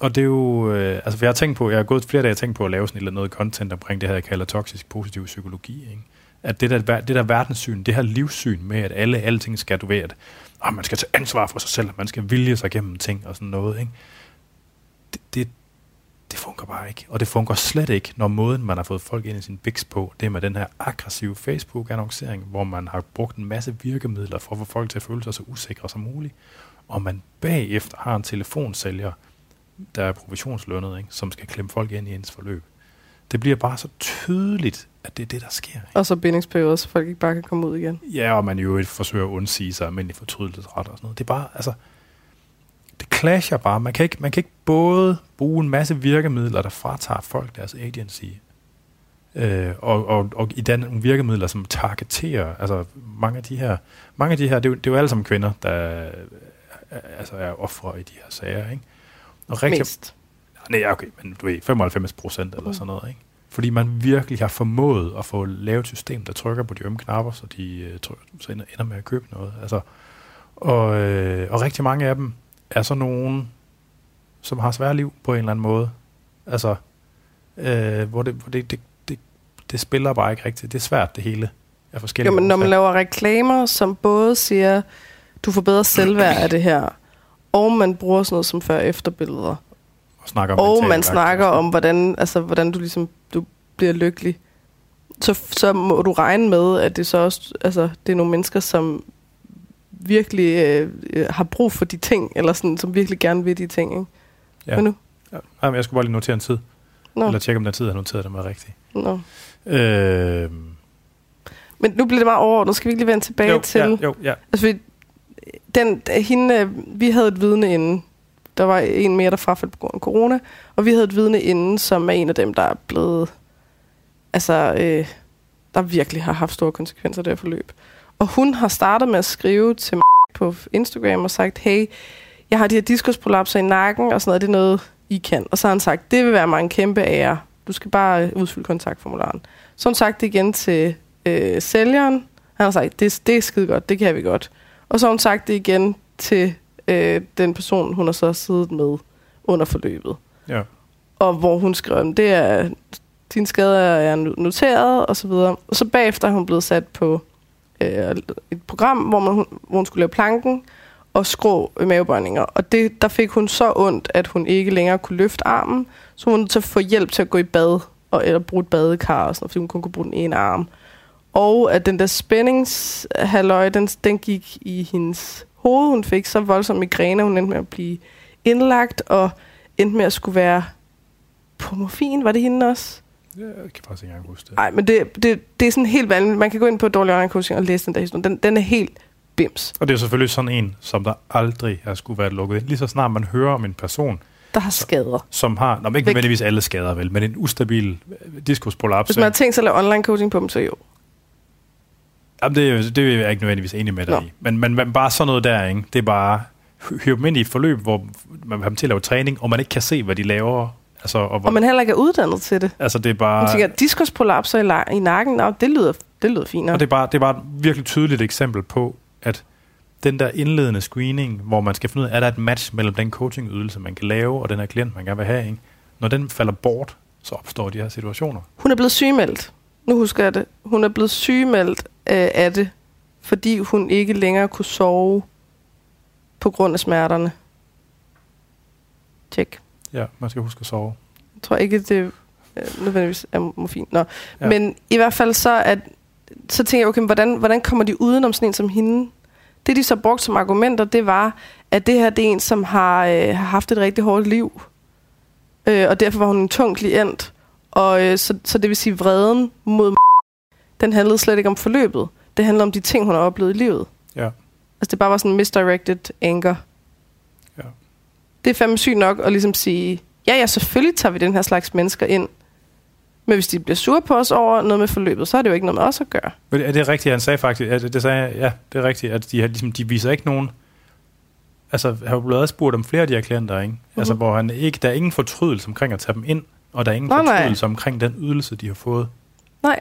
og det er jo, øh, altså for jeg har tænkt på, jeg har gået flere dage og tænkt på at lave sådan et eller andet noget content omkring det her, jeg kalder toksisk positiv psykologi. Ikke? At det der, det der verdenssyn, det her livssyn med, at alle, alting skal, du ved, at at man skal tage ansvar for sig selv, man skal vilje sig gennem ting og sådan noget. Ikke? Det, det, det fungerer bare ikke. Og det fungerer slet ikke, når måden, man har fået folk ind i sin biks på, det er med den her aggressive Facebook-annoncering, hvor man har brugt en masse virkemidler for at få folk til at føle sig så usikre som muligt. Og man bagefter har en telefonsælger, der er provisionslønnet, ikke? som skal klemme folk ind i ens forløb. Det bliver bare så tydeligt, at det er det, der sker. Ikke? Og så bindingsperioder, så folk ikke bare kan komme ud igen. Ja, og man jo forsøger at undsige sig almindelig fortrydelsesret og sådan noget. Det er bare, altså, det clasher bare. Man kan, ikke, man kan ikke både bruge en masse virkemidler, der fratager folk deres agency, øh, og, og, og i den nogle virkemidler, som targeterer, altså mange af de her, mange af de her, det er jo, det er jo alle sammen kvinder, der er, altså er ofre i de her sager, ikke? Og rigtig, Mest. Nej, okay, men du ved, 95 procent eller Mm. sådan noget, ikke? Fordi man virkelig har formået at få lavet et system, der trykker på de ømme knapper, så de øh, så ender, ender med at købe noget. Altså, og, øh, og rigtig mange af dem er så nogen, som har svært liv på en eller anden måde. Altså, øh, hvor, det, hvor det, det, det, det spiller bare ikke rigtigt. Det er svært, det hele. Af forskellige Jo, men når man laver reklamer, som både siger, du får bedre selvværd af det her, og man bruger sådan noget som før-efter-billeder, og snakker om og man snakker om, hvordan, altså, hvordan du ligesom du bliver lykkelig, så, så må du regne med, at det så også, altså, det er nogle mennesker, som virkelig øh, øh, har brug for de ting, eller sådan, som virkelig gerne vil de ting, ikke? Ja. Hvad nu? Ja. Nej, men jeg skulle bare lige notere en tid. Nå, Eller tjekke, om den tid, jeg har noteret, den var rigtig. nå. Øh, Men nu bliver det meget overordnet. Skal vi ikke lige vende tilbage jo, til... Ja, jo, ja. Altså, vi, den, hende, øh, vi havde et vidne inden. Der var en mere, der frafaldt på grund af corona. Og vi havde et vidne inden, som er en af dem, der er blevet... Altså, øh, der virkelig har haft store konsekvenser der forløb. Og hun har startet med at skrive til mig på Instagram og sagt, hey, jeg har de her diskusprolapser i nakken, og sådan noget, det er noget, I kan? Og så har han sagt, det vil være mig en kæmpe ære. Du skal bare øh, udfylde kontaktformularen. Så har hun sagt det igen til øh, sælgeren. Han har sagt, det, det er skide godt, det kan vi godt. Og så har hun sagt det igen til øh, den person, hun har så siddet med under forløbet. ja. Og hvor hun skrev, det er, din skade er noteret, og så videre. Og så bagefter er hun blevet sat på øh, et program, hvor, man, hvor hun skulle lave planken og skrå mavebøjninger. Og det, der fik hun så ondt, at hun ikke længere kunne løfte armen, så hun var nødt til at få hjælp til at gå i bad, og, eller bruge et badekar, og sådan noget, fordi hun kun kunne bruge den ene arm. Og at den der spændingshalløj, den, den gik i hendes hoved. Hun fik så voldsom migræne, hun endte med at blive indlagt, og endte med at skulle være på morfin. Var det hende også? Jeg kan faktisk ikke engang huske det. Nej, men det, det, det er sådan helt vanligt. Man kan gå ind på dårlig online og læse den der historie. Den, den er helt bims. Og det er selvfølgelig sådan en, som der aldrig har skulle være lukket ind. Lige så snart man hører om en person, Der har skader. som har, nå, men ikke nødvendigvis alle skader vel, men en ustabil øh, diskusprolaps. Hvis man har tænkt sig at lave online coaching på dem, så jo. Jamen, det, er, jo- det er jeg ikke nødvendigvis enig med dig Nå. i. Men, men, men bare sådan noget der, ikke? det er bare hyre dem ind i et forløb, hvor man have dem til at lave træning, og man ikke kan se, hvad de laver. Altså, og hvor, Og man heller ikke er uddannet til det. altså det er Man bare... tænker, diskusprolapser i, la- i nakken, Nå, det lyder, det lyder fint. Og det er, bare, det er bare et virkelig tydeligt eksempel på, at den der indledende screening, hvor man skal finde ud af, er der et match mellem den coachingydelse, man kan lave, og den her klient, man gerne vil have, ikke? når den falder bort, så opstår de her situationer. Hun er blevet sygemeldt. Nu husker jeg det. Hun er blevet sygemeldt øh, af det, fordi hun ikke længere kunne sove på grund af smerterne. Tjek. Ja, man skal huske at sove. Jeg tror ikke, det øh, nødvendigvis er morfin. Nå. Ja. Men i hvert fald så, at, så tænker jeg, okay, hvordan, hvordan kommer de udenom sådan en som hende? Det, de så brugte som argumenter, det var, at det her det er en, som har, øh, har haft et rigtig hårdt liv. Øh, og derfor var hun en tung klient. Og øh, så, så det vil sige, vreden mod den handlede slet ikke om forløbet. Det handlede om de ting, hun har oplevet i livet. Ja. Altså det bare var sådan en misdirected anger. Ja. Det er fandme sygt nok at ligesom sige, ja, ja, selvfølgelig tager vi den her slags mennesker ind. Men hvis de bliver sure på os over noget med forløbet, så er det jo ikke noget med os at gøre. Men er det rigtigt, han sagde faktisk, at det sagde, jeg, ja, det er rigtigt, at de, har, ligesom, de viser ikke nogen, altså han har jo blevet spurgt om flere af de her klienter, ikke? Mm-hmm. Altså hvor han ikke, der er ingen fortrydelse omkring at tage dem ind, og der er ingen Nej, nej. fortrydelse omkring den ydelse, de har fået. Nej.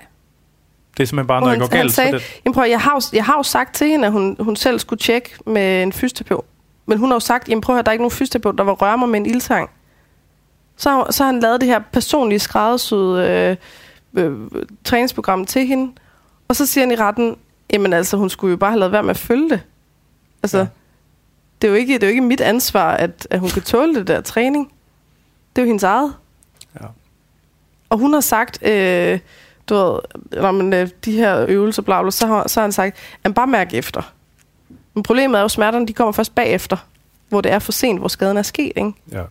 Det er simpelthen bare, når det han- går galt, sagde- det, Jamen prøv, jeg har, jeg har jo sagt til hende, at hun, hun selv skulle tjekke med en fysioterapeut. Men hun har jo sagt, jamen prøv at høre, der er ikke nogen fysioterapeut, der vil røre mig med en ildtang. Så, så har han lavet det her personlige skræddersyede øh, øh, træningsprogram til hende. Og så siger han i retten, jamen altså, hun skulle jo bare have lavet være med at følge det. Altså, ja. det, er jo ikke, det er jo ikke mit ansvar, at, at hun kan tåle det der træning. Det er jo hendes eget. Ja. Og hun har sagt, øh, du ved, når man, øh, de her øvelser, bla, bla, så, har, så har han sagt, at bare mærk efter. Men problemet er jo, at smerterne de kommer først bagefter, hvor det er for sent, hvor skaden er sket. Ikke? ja.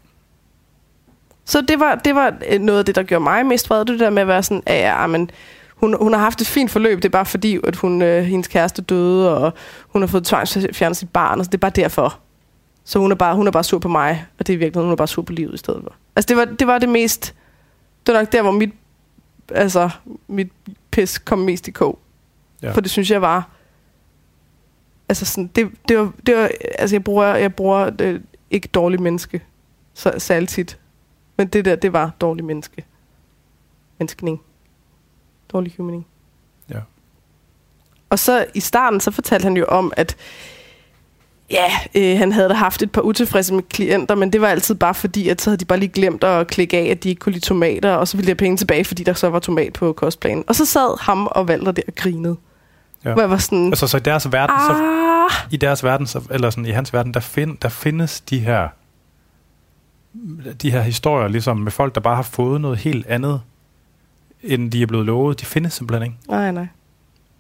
Så det var, det var øh, noget af det, der gjorde mig mest vred, det der med at være sådan, ja, ja, men hun, hun har haft et fint forløb, det er bare fordi, at hun, øh, hendes kæreste døde, og hun har fået tvangsfjernet sit barn, og så det er bare derfor. Så hun er bare, hun er bare sur på mig, og det er virkelig, hun er bare sur på livet i stedet for. Altså det var det, var det mest, det var nok der, hvor mit, altså, mit pis kom mest i kog. Ja. For det synes jeg var, altså sådan, det, det var, det var altså jeg bruger, jeg bruger øh, ikke dårlig menneske, så særligt tit. Men det der, det var dårlig menneske. Menneskening. Dårlig humaning. Ja. Og så i starten, så fortalte han jo om, at ja, øh, han havde da haft et par utilfredse med klienter, men det var altid bare fordi, at så havde de bare lige glemt at klikke af, at de ikke kunne lide tomater, og så ville de have penge tilbage, fordi der så var tomat på kostplanen. Og så sad ham og Valter der og grinede. Ja. Hvor jeg var sådan, Altså så i deres verden, så, ah, i deres verden, så, eller sådan i hans verden, der, find, der findes de her de her historier, ligesom med folk, der bare har fået noget helt andet, end de er blevet lovet. De findes simpelthen ikke. nej, nej.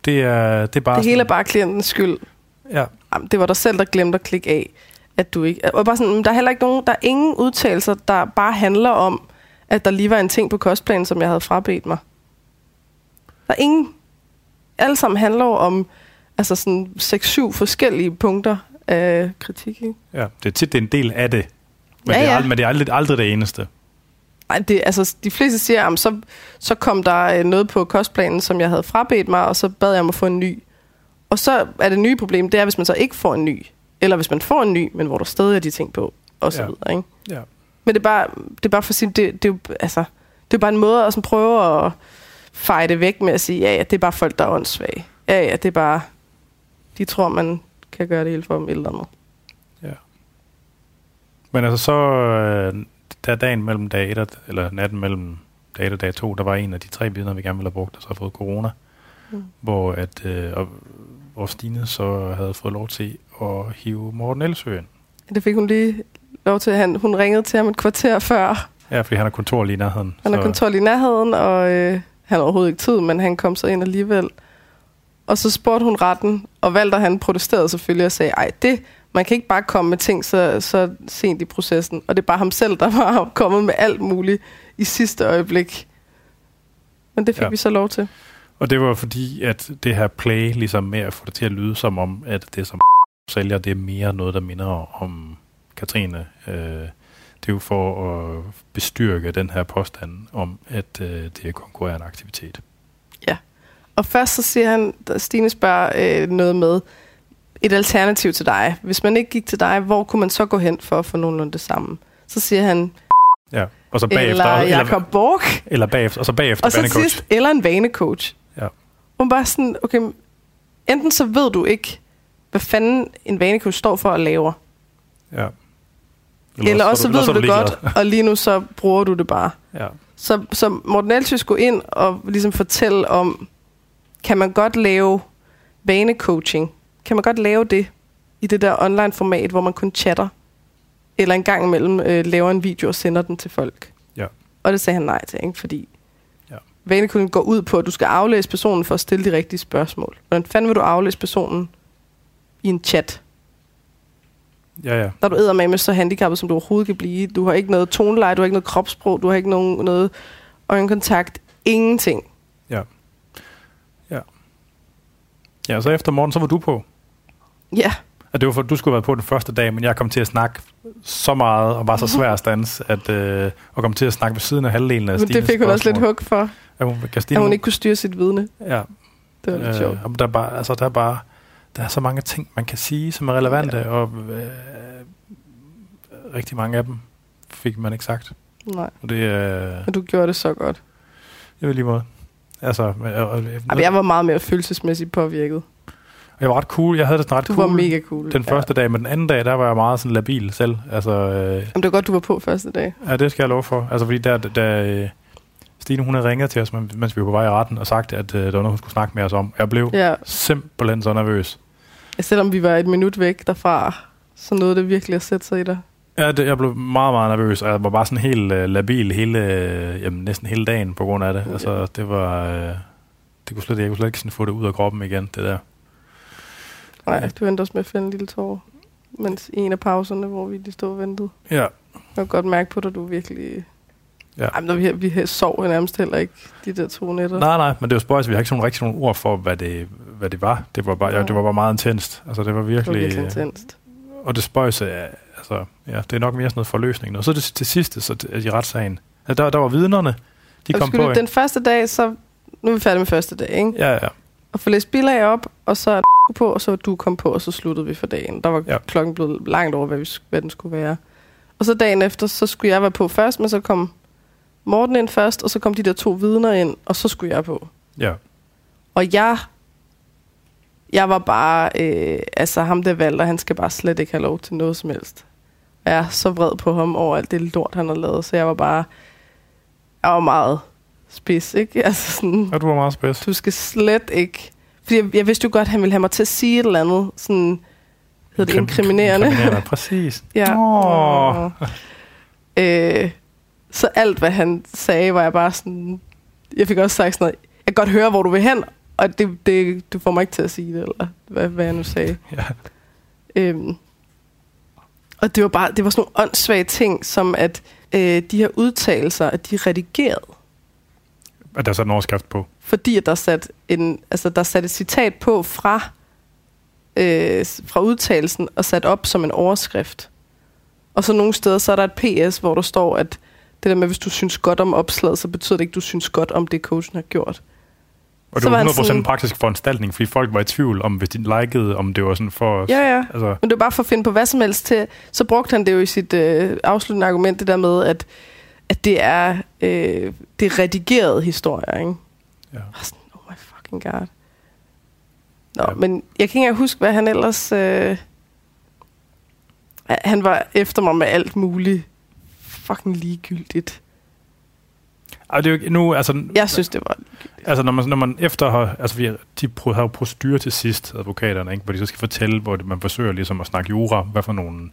Det er, det er bare Det hele er sådan- bare klientens skyld. Ja, det var dig selv, der glemte at klikke af, at du ikke... Og bare sådan, der er heller ikke nogen... Der er ingen udtalelser, der bare handler om, at der lige var en ting på kostplanen, som jeg havde frabedt mig. Der er ingen... Alle sammen handler jo om altså sådan 6-7 forskellige punkter af kritik. Ikke? ja, det er tit det er en del af det. Men, Ja, det, er aldrig, men det er aldrig, aldrig det eneste. Ej, det, altså, de fleste siger, at så, så kom der øh, noget på kostplanen, som jeg havde frabedt mig, og så bad jeg om at få en ny. Og så er det nye problem, det er, hvis man så ikke får en ny. Eller hvis man får en ny, men hvor der stadig er de ting på, og så Ja. ja. videre. Ikke? Ja. Men det er bare, det er bare for at sige, det, det, er jo, altså, det er bare en måde at sådan prøve at feje det væk med at sige, ja, ja, det er bare folk, der er åndssvage. Ja, ja, det er bare, de tror, man kan gøre det hele for dem eller andet. Men altså så, øh, der dagen mellem dag 1 og, eller natten mellem dag 1 og dag 2, der var en af de tre vidner, vi gerne ville have brugt, der så har fået corona. Mm. Hvor, at, øh, og, hvor Stine så havde fået lov til at hive Morten Elsø ind. Det fik hun lige lov til. Han, hun ringede til ham et kvarter før. Ja, fordi han har kontor lige i nærheden. Han har så, kontor lige i nærheden, og øh, han har overhovedet ikke tid, men han kom så ind alligevel. Og så spurgte hun retten, og Valter han protesterede selvfølgelig og sagde, ej, det, man kan ikke bare komme med ting så, så sent i processen. Og det er bare ham selv, der var kommet med alt muligt i sidste øjeblik. Men det fik Ja. vi så lov til. Og det var fordi, at det her play, ligesom med at få det til at lyde som om, at det som sælger, det er mere noget, der minder om Katrine. Øh, det er jo for at bestyrke den her påstand om, at øh, det er konkurrerende aktivitet. Og først så siger han, Stine spørger øh, noget med et alternativ til dig. Hvis man ikke gik til dig, hvor kunne man så gå hen for at få nogenlunde det samme? Så siger han, Ja. Og så bagefter, eller Jacob Borg, eller bagefter, og så bagefter og så banecoach. sidst, eller en vanecoach. Hun bare sådan, okay, enten så ved du ikke, hvad fanden en vanecoach står for at lave, Ja. eller også så er du- ved du det godt, og lige nu så bruger du det bare. Ja. Så, så Morten Elsøs gå ind og ligesom fortælle om, kan man godt lave vanecoaching? Kan man godt lave det i det der online format, hvor man kun chatter? Eller en gang imellem øh, laver en video og sender den til folk? Ja. Og det sagde han nej til, ikke? fordi Ja. vanecoaching går ud på, at du skal aflæse personen for at stille de rigtige spørgsmål. Hvordan fanden vil du aflæse personen i en chat? Ja, ja. Der er du eddermame så handicappet, som du overhovedet kan blive. Du har ikke noget toneleje, du har ikke noget kropssprog, du har ikke nogen, noget øjenkontakt. Ingenting. Ja, så efter morgen, så var du på. Ja, At det var for, du skulle have været på den første dag, men jeg kom til at snakke så meget, og var så svær at stands, at, øh, og kom til at snakke ved siden af halvdelen af men det Stines fik hun også lidt spørgsmål. hug for, At hun, kan Stine, at hun ikke kunne styre sit vidne. Ja, Det var lidt øh, sjovt. der, er bare, altså, der er bare der er så mange ting, man kan sige, som er relevante, ja. og øh, rigtig mange af dem fik man ikke sagt. Nej, Og det øh, men du gjorde det så godt. det er lige måde. Altså, øh, øh, øh, jeg var meget mere følelsesmæssigt påvirket. Jeg var ret cool. Jeg havde det sådan ret Du cool var mega cool. den første dag, men den anden dag, der var jeg meget sådan labil selv. Altså, øh, Jamen, det var godt, du var på første dag. Ja, det skal jeg love for. Altså, fordi der, da øh, Stine, hun havde ringet til os, men- mens vi var på vej i retten, og sagt, at øh, der var noget, hun skulle snakke med os om. Jeg blev Ja, simpelthen så nervøs. selvom vi var et minut væk derfra, så nåede det virkelig at sætte sig i dig. Ja, det, jeg blev meget, meget nervøs, og jeg var bare sådan helt øh, labil hele, øh, jamen, næsten hele dagen på grund af det. Ja. Altså, det var... Øh, det kunne slet, jeg kunne slet ikke sådan få det ud af kroppen igen, det der. Nej, Ja. du endte også med at finde en lille tår. Mens i en af pauserne, hvor vi lige stod og ventede. Ja, Jeg kan godt mærke på dig, du virkelig... Ja. Jamen, der, vi, vi sov nærmest heller ikke de der to nætter. nej, nej, men det var spøjs. Vi har ikke sådan rigtig nogle ord for, hvad det, hvad det var. Det var, bare, ja, Nej. det var bare meget intenst. Altså, det var det virkelig... var virkelig intenst. Og det spøjse er, altså, ja, det er nok mere sådan noget forløsning. Og så det, til sidste, så det, i retssagen, ja, der, der var vidnerne, de Og kom på. den første dag, så... Nu er vi færdige med første dag, ikke? Ja, ja. Og få læst bilag op, og så på, og så du kom på, og så sluttede vi for dagen. Der var Ja. klokken blevet langt over, hvad, vi, hvad den skulle være. Og så dagen efter, så skulle jeg være på først, men så kom Morten ind først, og så kom de der to vidner ind, og så skulle jeg på. ja. Og jeg, jeg var bare, øh, altså ham der valgte, han skal bare slet ikke have lov til noget som helst. Jeg er så vred på ham over alt det lort, han har lavet, så jeg var bare, jeg var meget spids, ikke? Altså sådan, ja, du var meget spids. du skal slet ikke, fordi jeg, jeg vidste jo godt, at han ville have mig til at sige et eller andet, sådan, hedder det Krim- inkriminerende? Inkriminerende, præcis. Ja. Åh. Øh, så alt, hvad han sagde, var jeg bare sådan... Jeg fik også sagt sådan noget, jeg kan godt høre, hvor du vil hen, og det, det, du får mig ikke til at sige det, eller hvad, hvad jeg nu sagde. Ja. Øhm, og det var bare det var sådan nogle åndssvage ting, som at øh, de her udtalelser, at de er redigeret, Og der er så en overskrift på. fordi at der er sat, en, altså, der er sat et citat på fra, øh, fra udtalelsen og sat op som en overskrift. Og så nogle steder, så er der et PS, hvor der står, at det der med, hvis du synes godt om opslaget, så betyder det ikke, at du synes godt om det, coachen har gjort. Og Så det var var han 100% sådan- en praktisk foranstaltning, fordi folk var i tvivl om, hvis de likede, om det var sådan for... Ja, ja. Altså, Men det var bare for at finde på hvad som helst til. Så brugte han det jo i sit øh, afsluttende argument, det der med, at, at det er øh, det er redigerede historier, ikke? ja. Var sådan, oh my fucking god. Nå, Ja. men jeg kan ikke engang huske, hvad han ellers... Øh, han var efter mig med alt muligt fucking ligegyldigt. Og det er jo ikke, nu, altså, Jeg synes, det var... Altså, når man, når man efter har... Altså, vi, de pro- har jo procedur til sidst, advokaterne, ikke? hvor de så skal fortælle, hvor man forsøger ligesom at snakke jura, hvad for nogle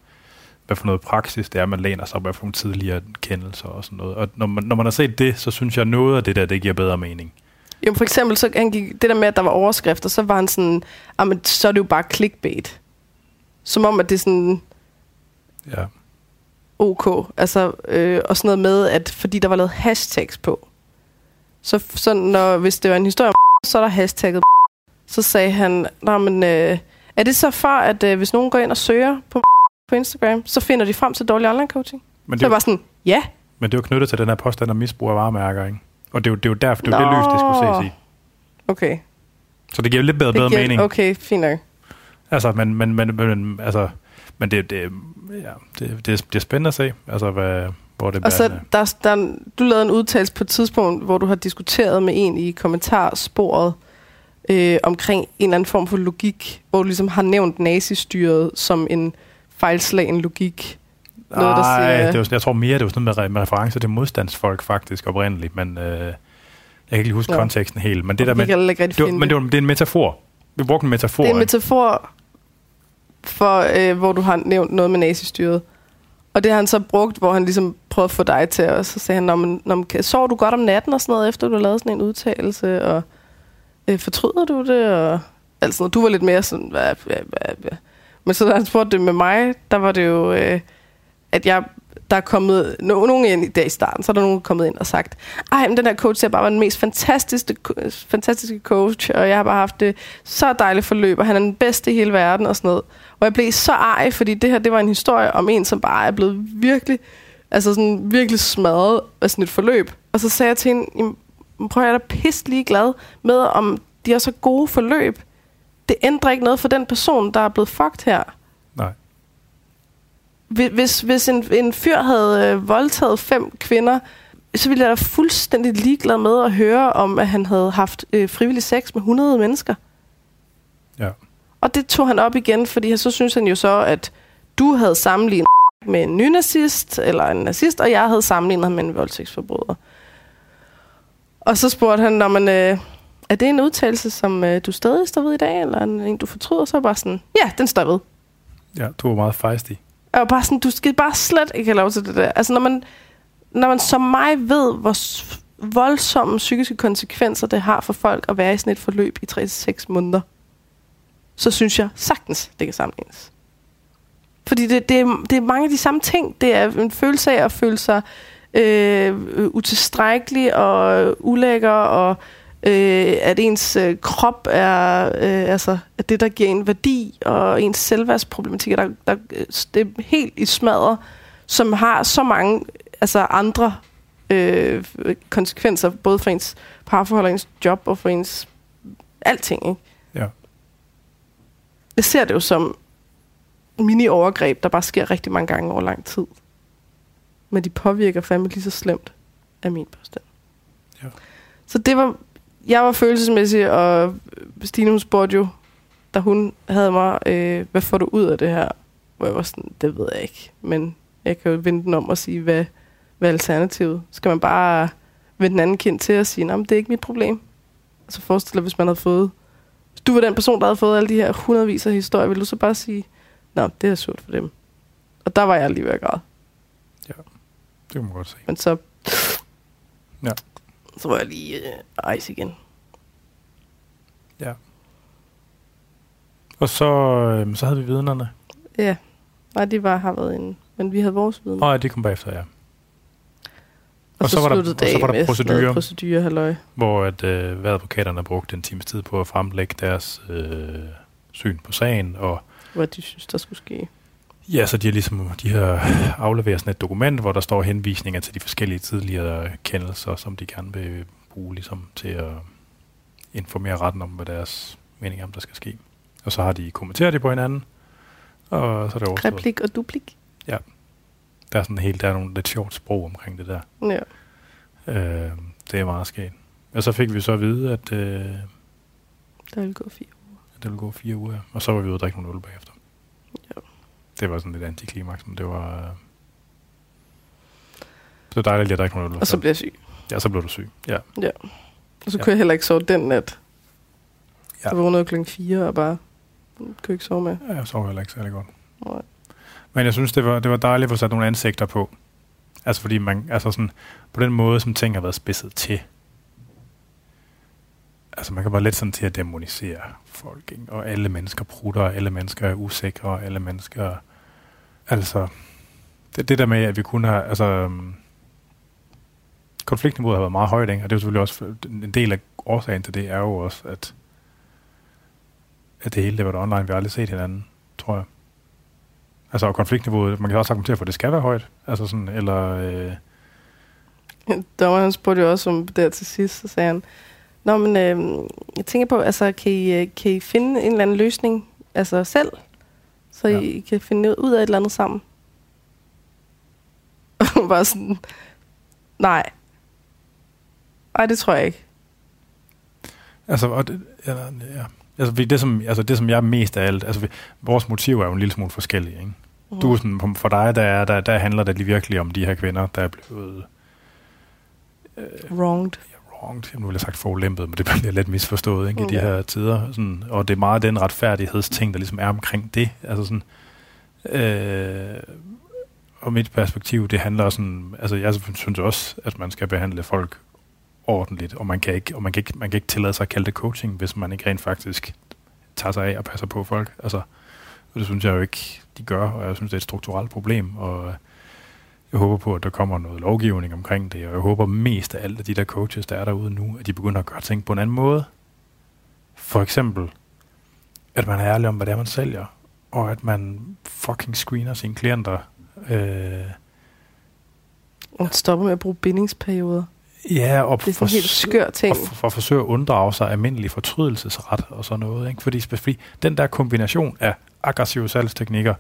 hvad for noget praksis det er, man læner sig op, hvad for nogle tidligere kendelser og sådan noget. Og når man, når man har set det, så synes jeg, noget af det der, det giver bedre mening. Jo, for eksempel, så han gik, det der med, at der var overskrifter, så var han sådan, ah, men så er det jo bare clickbait. Som om, at det er sådan, Ja. ok. Altså, øh, og sådan noget med, at fordi der var lavet hashtags på, Så, så når, hvis det var en historie om så er der hashtagget Så sagde han, men, øh, er det så for, at øh, hvis nogen går ind og søger på, på Instagram, så finder de frem til dårlig online coaching? Men Så det, jeg var sådan, ja. men det er jo knyttet til den her påstand om misbrug af varemærker, ikke? Og det er jo, det er jo derfor, det er jo det lys, det skulle ses i. Okay. Så det giver lidt bedre, bedre giver- mening. Okay, fint nok. Altså, men, men, men, men, altså, men det, det, ja, det, det, er, det er spændende at se, altså, hvad, hvor det Og så, af. der, der, du lavede en udtalelse på et tidspunkt, hvor du har diskuteret med en i kommentarsporet øh, omkring en eller anden form for logik, hvor du ligesom har nævnt nazistyret som en fejlslagen logik. noget, der Nej, siger- det jo, jeg tror mere, det jo sådan noget med, med referencer til modstandsfolk faktisk oprindeligt, men øh, jeg kan ikke lige huske Nå. konteksten helt. Men det der med, det var, men det, var, det er en metafor. Vi brugte en metafor. Det er en metafor, for, øh, hvor du har nævnt noget med nazistyret. Og det har han så brugt, hvor han ligesom prøvede at få dig til os. Så sagde han, "Nå, men, nå, men, kan- sover du godt om natten og sådan noget, efter du har lavet sådan en udtalelse? Og øh, fortryder du det? Og alt sådan noget. Du var lidt mere sådan, hvad, hvad, hvad, hvad. Men så da han spurgte det med mig, der var det jo, øh, at jeg, der er kommet no, nogen ind i dag i starten, så er der nogen kommet ind og sagt, ej, men den her coach er bare var den mest fantastiske, fantastiske coach, og jeg har bare haft det så dejligt forløb, og han er den bedste i hele verden og sådan noget. Og jeg blev så ej, fordi det her, det var en historie om en, som bare er blevet virkelig, altså sådan virkelig smadret af sådan et forløb. Og så sagde jeg til hende, prøv at jeg er da pisse lige glad med, om de har så gode forløb. Det ændrer ikke noget for den person, der er blevet fucked her. Nej. Hvi- Hvis, hvis en, en fyr havde øh, voldtaget fem kvinder, så ville jeg da fuldstændig ligeglad med at høre om, at han havde haft øh, frivillig sex med 100 mennesker. Ja. Og det tog han op igen, fordi så synes han jo så, at du havde sammenlignet med en nynazist, eller en nazist, og jeg havde sammenlignet ham med en voldtægtsforbryder. Og så spurgte han, når man, øh, er det en udtalelse, som øh, du stadig står ved i dag, eller en, du fortryder? Så bare sådan, ja, den står ved. Ja, du var meget fejstig. Var bare sådan, du skal bare slet ikke have lov til det der. Altså, når man, når man som mig ved, hvor voldsomme psykiske konsekvenser det har for folk at være i sådan et forløb i 3-6 måneder, så synes jeg sagtens, det kan sammenlignes. Fordi det, det, er, det er mange af de samme ting. Det er en følelse af at føle sig øh, utilstrækkelig og ulækker, og øh, at ens øh, krop er øh, altså, at det, der giver en værdi, og ens selvværdsproblematikker, der, der, øh, det er helt i smadret, som har så mange altså andre øh, konsekvenser, både for ens parforhold og ens job, og for ens alting. Ikke? Ja. Jeg ser det jo som mini-overgreb, der bare sker rigtig mange gange over lang tid. Men de påvirker fandme lige så slemt, af min påstand. Ja. Så det var, jeg var følelsesmæssig, og Stine hun spurgte jo, da hun havde mig, øh, hvad får du ud af det her? Hvor jeg var sådan, det ved jeg ikke. Men jeg kan jo vende den om og sige, hvad, hvad er alternativet? Skal man bare vende den anden kind til og sige, nej, det er ikke mit problem? Og så forestil dig, hvis man havde fået... Hvis du var den person, der havde fået alle de her hundredvis af historier, ville du så bare sige, Nå, det er surt for dem. Og der var jeg lige ved at græde. Det kan man godt se. Men så... Ja. Så var jeg lige øh, ice igen. Ja. Og så, øh, så havde vi vidnerne. Ja. Nej, de var, har været inde. Men vi havde vores viden. Nå ja, de kom bagefter, ja. og, og så, så var der- og så det var der med procedure. noget procedure, halløj. Hvor at, øh, hvad advokaterne brugte en times tid på at fremlægge deres øh, syn på sagen, og Hvad de synes, der skulle ske. Ja, så de har ligesom de har afleveret sådan et dokument, hvor der står henvisninger til de forskellige tidligere kendelser, som de gerne vil bruge ligesom, til at informere retten om, hvad deres mening er, om der skal ske. Og så har de kommenteret det på hinanden, og så er det overstået. Replik og duplik. Der er sådan helt, der er nogle lidt sjovt sprog omkring det der. Ja. Øh, det er meget skægt. Og så fik vi så at vide, at øh, Der ville gå fire. det ville gå fire uger, og så var vi ude og drikke nogle øl bagefter. Ja. Det var sådan lidt antiklimaks, men det var... Øh, det var dejligt at drikke nogle øl. Og så blev jeg syg. Ja, så blev du syg. Ja. Og så Ja. kunne jeg heller ikke sove den nat. Ja. Jeg vågnede klokken 4 og bare kunne ikke sove med. ja jeg sov heller ikke særlig godt. Nej. Men jeg synes, det var, det var dejligt at få sat nogle ansigter på. Altså fordi man, altså sådan, på den måde, som ting har været spidset til. Altså man kan bare let sådan til at demonisere folk, ikke? Og alle mennesker prutter, alle mennesker er usikre, alle mennesker... Altså, det, det der med, at vi kunne have... Altså, øhm, konfliktniveauet har været meget højt, ikke? og det er jo selvfølgelig også en del af årsagen til det, er jo også, at, at det hele det var det online, vi har aldrig set hinanden, tror jeg. Altså og konfliktniveauet, man kan også argumentere for, at det skal være højt, altså sådan, eller... Øh, Dommeren han spurgte jo også om der til sidst, så sagde han, Nå, men øh, jeg tænker på, altså, kan I, øh, kan I finde en eller anden løsning altså selv, så ja. I kan finde ud af et eller andet sammen? Og bare sådan, nej. Nej, det tror jeg ikke. Altså, og det, ja, ja. Altså, det, som, altså, det, som jeg mest af alt, altså, vores motiv er jo en lille smule forskellige, ikke? Mm. Du, sådan, for dig, der, der, der handler det lige virkelig om de her kvinder, der er blevet... Øh, Wronged. Wronged. Nu vil jeg sagt forulempet, men det bliver lidt misforstået ikke, mm. i de her tider. Sådan, og det er meget den retfærdighedsting, der ligesom er omkring det. Altså sådan... Øh, og mit perspektiv, det handler sådan... Altså, jeg synes også, at man skal behandle folk ordentligt, og man kan ikke, og man kan ikke, man kan ikke tillade sig at kalde det coaching, hvis man ikke rent faktisk tager sig af og passer på folk. Altså, og det synes jeg jo ikke, de gør, og jeg synes, det er et strukturelt problem, og jeg håber på, at der kommer noget lovgivning omkring det, og jeg håber mest af alt, at de der coaches, der er derude nu, at de begynder at gøre ting på en anden måde. For eksempel, at man er ærlig om, hvad det er, man sælger, og at man fucking screener sine klienter. Øh, og stopper med at bruge bindingsperioder. Ja, og det er sådan en helt skør ting. Og for, at forsøge at unddrage sig almindelig fortrydelsesret og sådan noget. Ikke? Fordi, fordi den der kombination af aggressive salgsteknikker,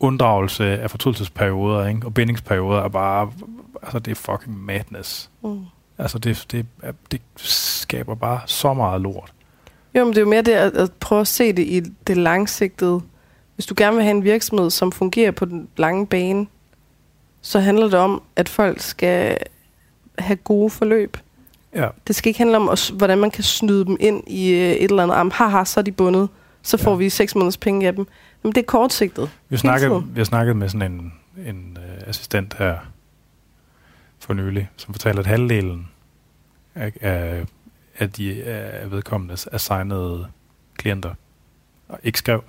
unddragelse af fortrydelsesperioder ikke? og bindingsperioder er bare, altså det er fucking madness. Mm. Altså det, det, det skaber bare så meget lort. Jo, men det er jo mere det at, at prøve at se det i det langsigtede. Hvis du gerne vil have en virksomhed, som fungerer på den lange bane, så handler det om, at folk skal have gode forløb. Ja. Det skal ikke handle om, hvordan man kan snyde dem ind i øh, et eller andet arm. Haha, så er de bundet. Så får ja. vi seks måneders penge af dem. Men det er kortsigtet. Vi har snakket, vi har snakket med sådan en, en uh, assistent her for nylig, som fortalte, at halvdelen af, af, af de af vedkommendes assignede klienter ikke skrev.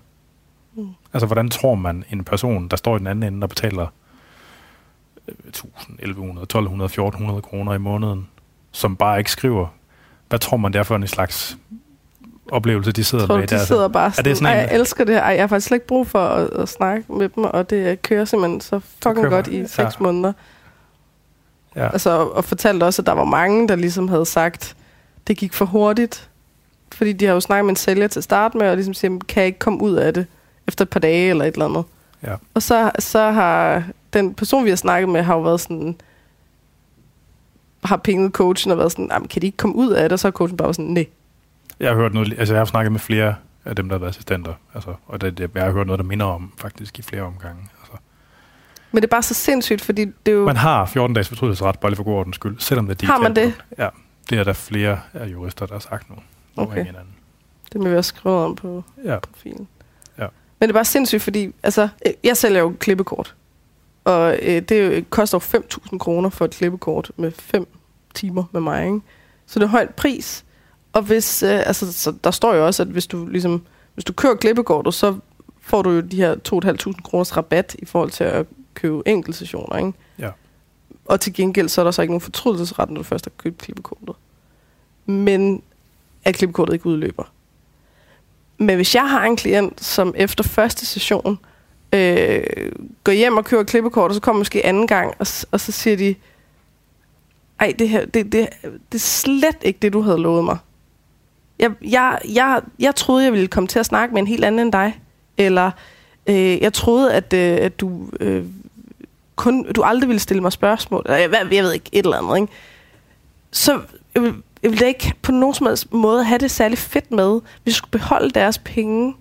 Mm. Altså, hvordan tror man en person, der står i den anden ende og betaler 1000, 1100, 1200, 1400 kroner i måneden, som bare ikke skriver. Hvad tror man derfor er en slags oplevelse, de sidder tror, med? de der, sidder bare sådan, er det sådan en, jeg elsker det her. Ej, jeg har faktisk slet ikke brug for at, at snakke med dem, og det kører simpelthen så fucking godt i seks ja. måneder. Ja. Altså, og fortalte også, at der var mange, der ligesom havde sagt, det gik for hurtigt. Fordi de har jo snakket med en sælger til at starte med, og ligesom siger, kan jeg ikke komme ud af det efter et par dage eller et eller andet. Ja. Og så, så har den person, vi har snakket med, har jo været sådan, har pinget coachen og været sådan, kan de ikke komme ud af det? Og så har coachen bare sådan, nej. Jeg har hørt noget, altså jeg har snakket med flere af dem, der har været assistenter, altså, og det, det, jeg har hørt noget, der minder om faktisk i flere omgange. Altså. Men det er bare så sindssygt, fordi det er jo... Man har 14 dages fortrydelsesret, bare lige for god ordens skyld, selvom det er digitalt. Har man det? Ja, det er der flere af jurister, der har sagt nu. Okay. Det må vi også skrive om på ja. profilen. Men det er bare sindssygt, fordi altså, øh, jeg sælger jo klippekort. Og øh, det koster 5.000 kroner for et klippekort med 5 timer med mig. Ikke? Så det er højt pris. Og hvis, øh, altså, så der står jo også, at hvis du, ligesom, hvis du kører klippekortet, så får du jo de her 2.500 kroners rabat i forhold til at købe sessioner. Ikke? Ja. Og til gengæld, så er der så ikke nogen fortrydelsesret, når du først har købt klippekortet. Men at klippekortet ikke udløber. Men hvis jeg har en klient, som efter første session øh, går hjem og kører klippekort, og så kommer måske anden gang, og, og så siger de, ej, det her, det, det, det er slet ikke det, du havde lovet mig. Jeg, jeg, jeg, jeg troede, jeg ville komme til at snakke med en helt anden end dig. Eller øh, jeg troede, at, øh, at du, øh, kun, du aldrig ville stille mig spørgsmål. Eller, jeg, jeg ved ikke, et eller andet. Ikke? Så jeg jeg ville ikke på nogen som helst måde have det særlig fedt med, hvis jeg skulle beholde deres penge.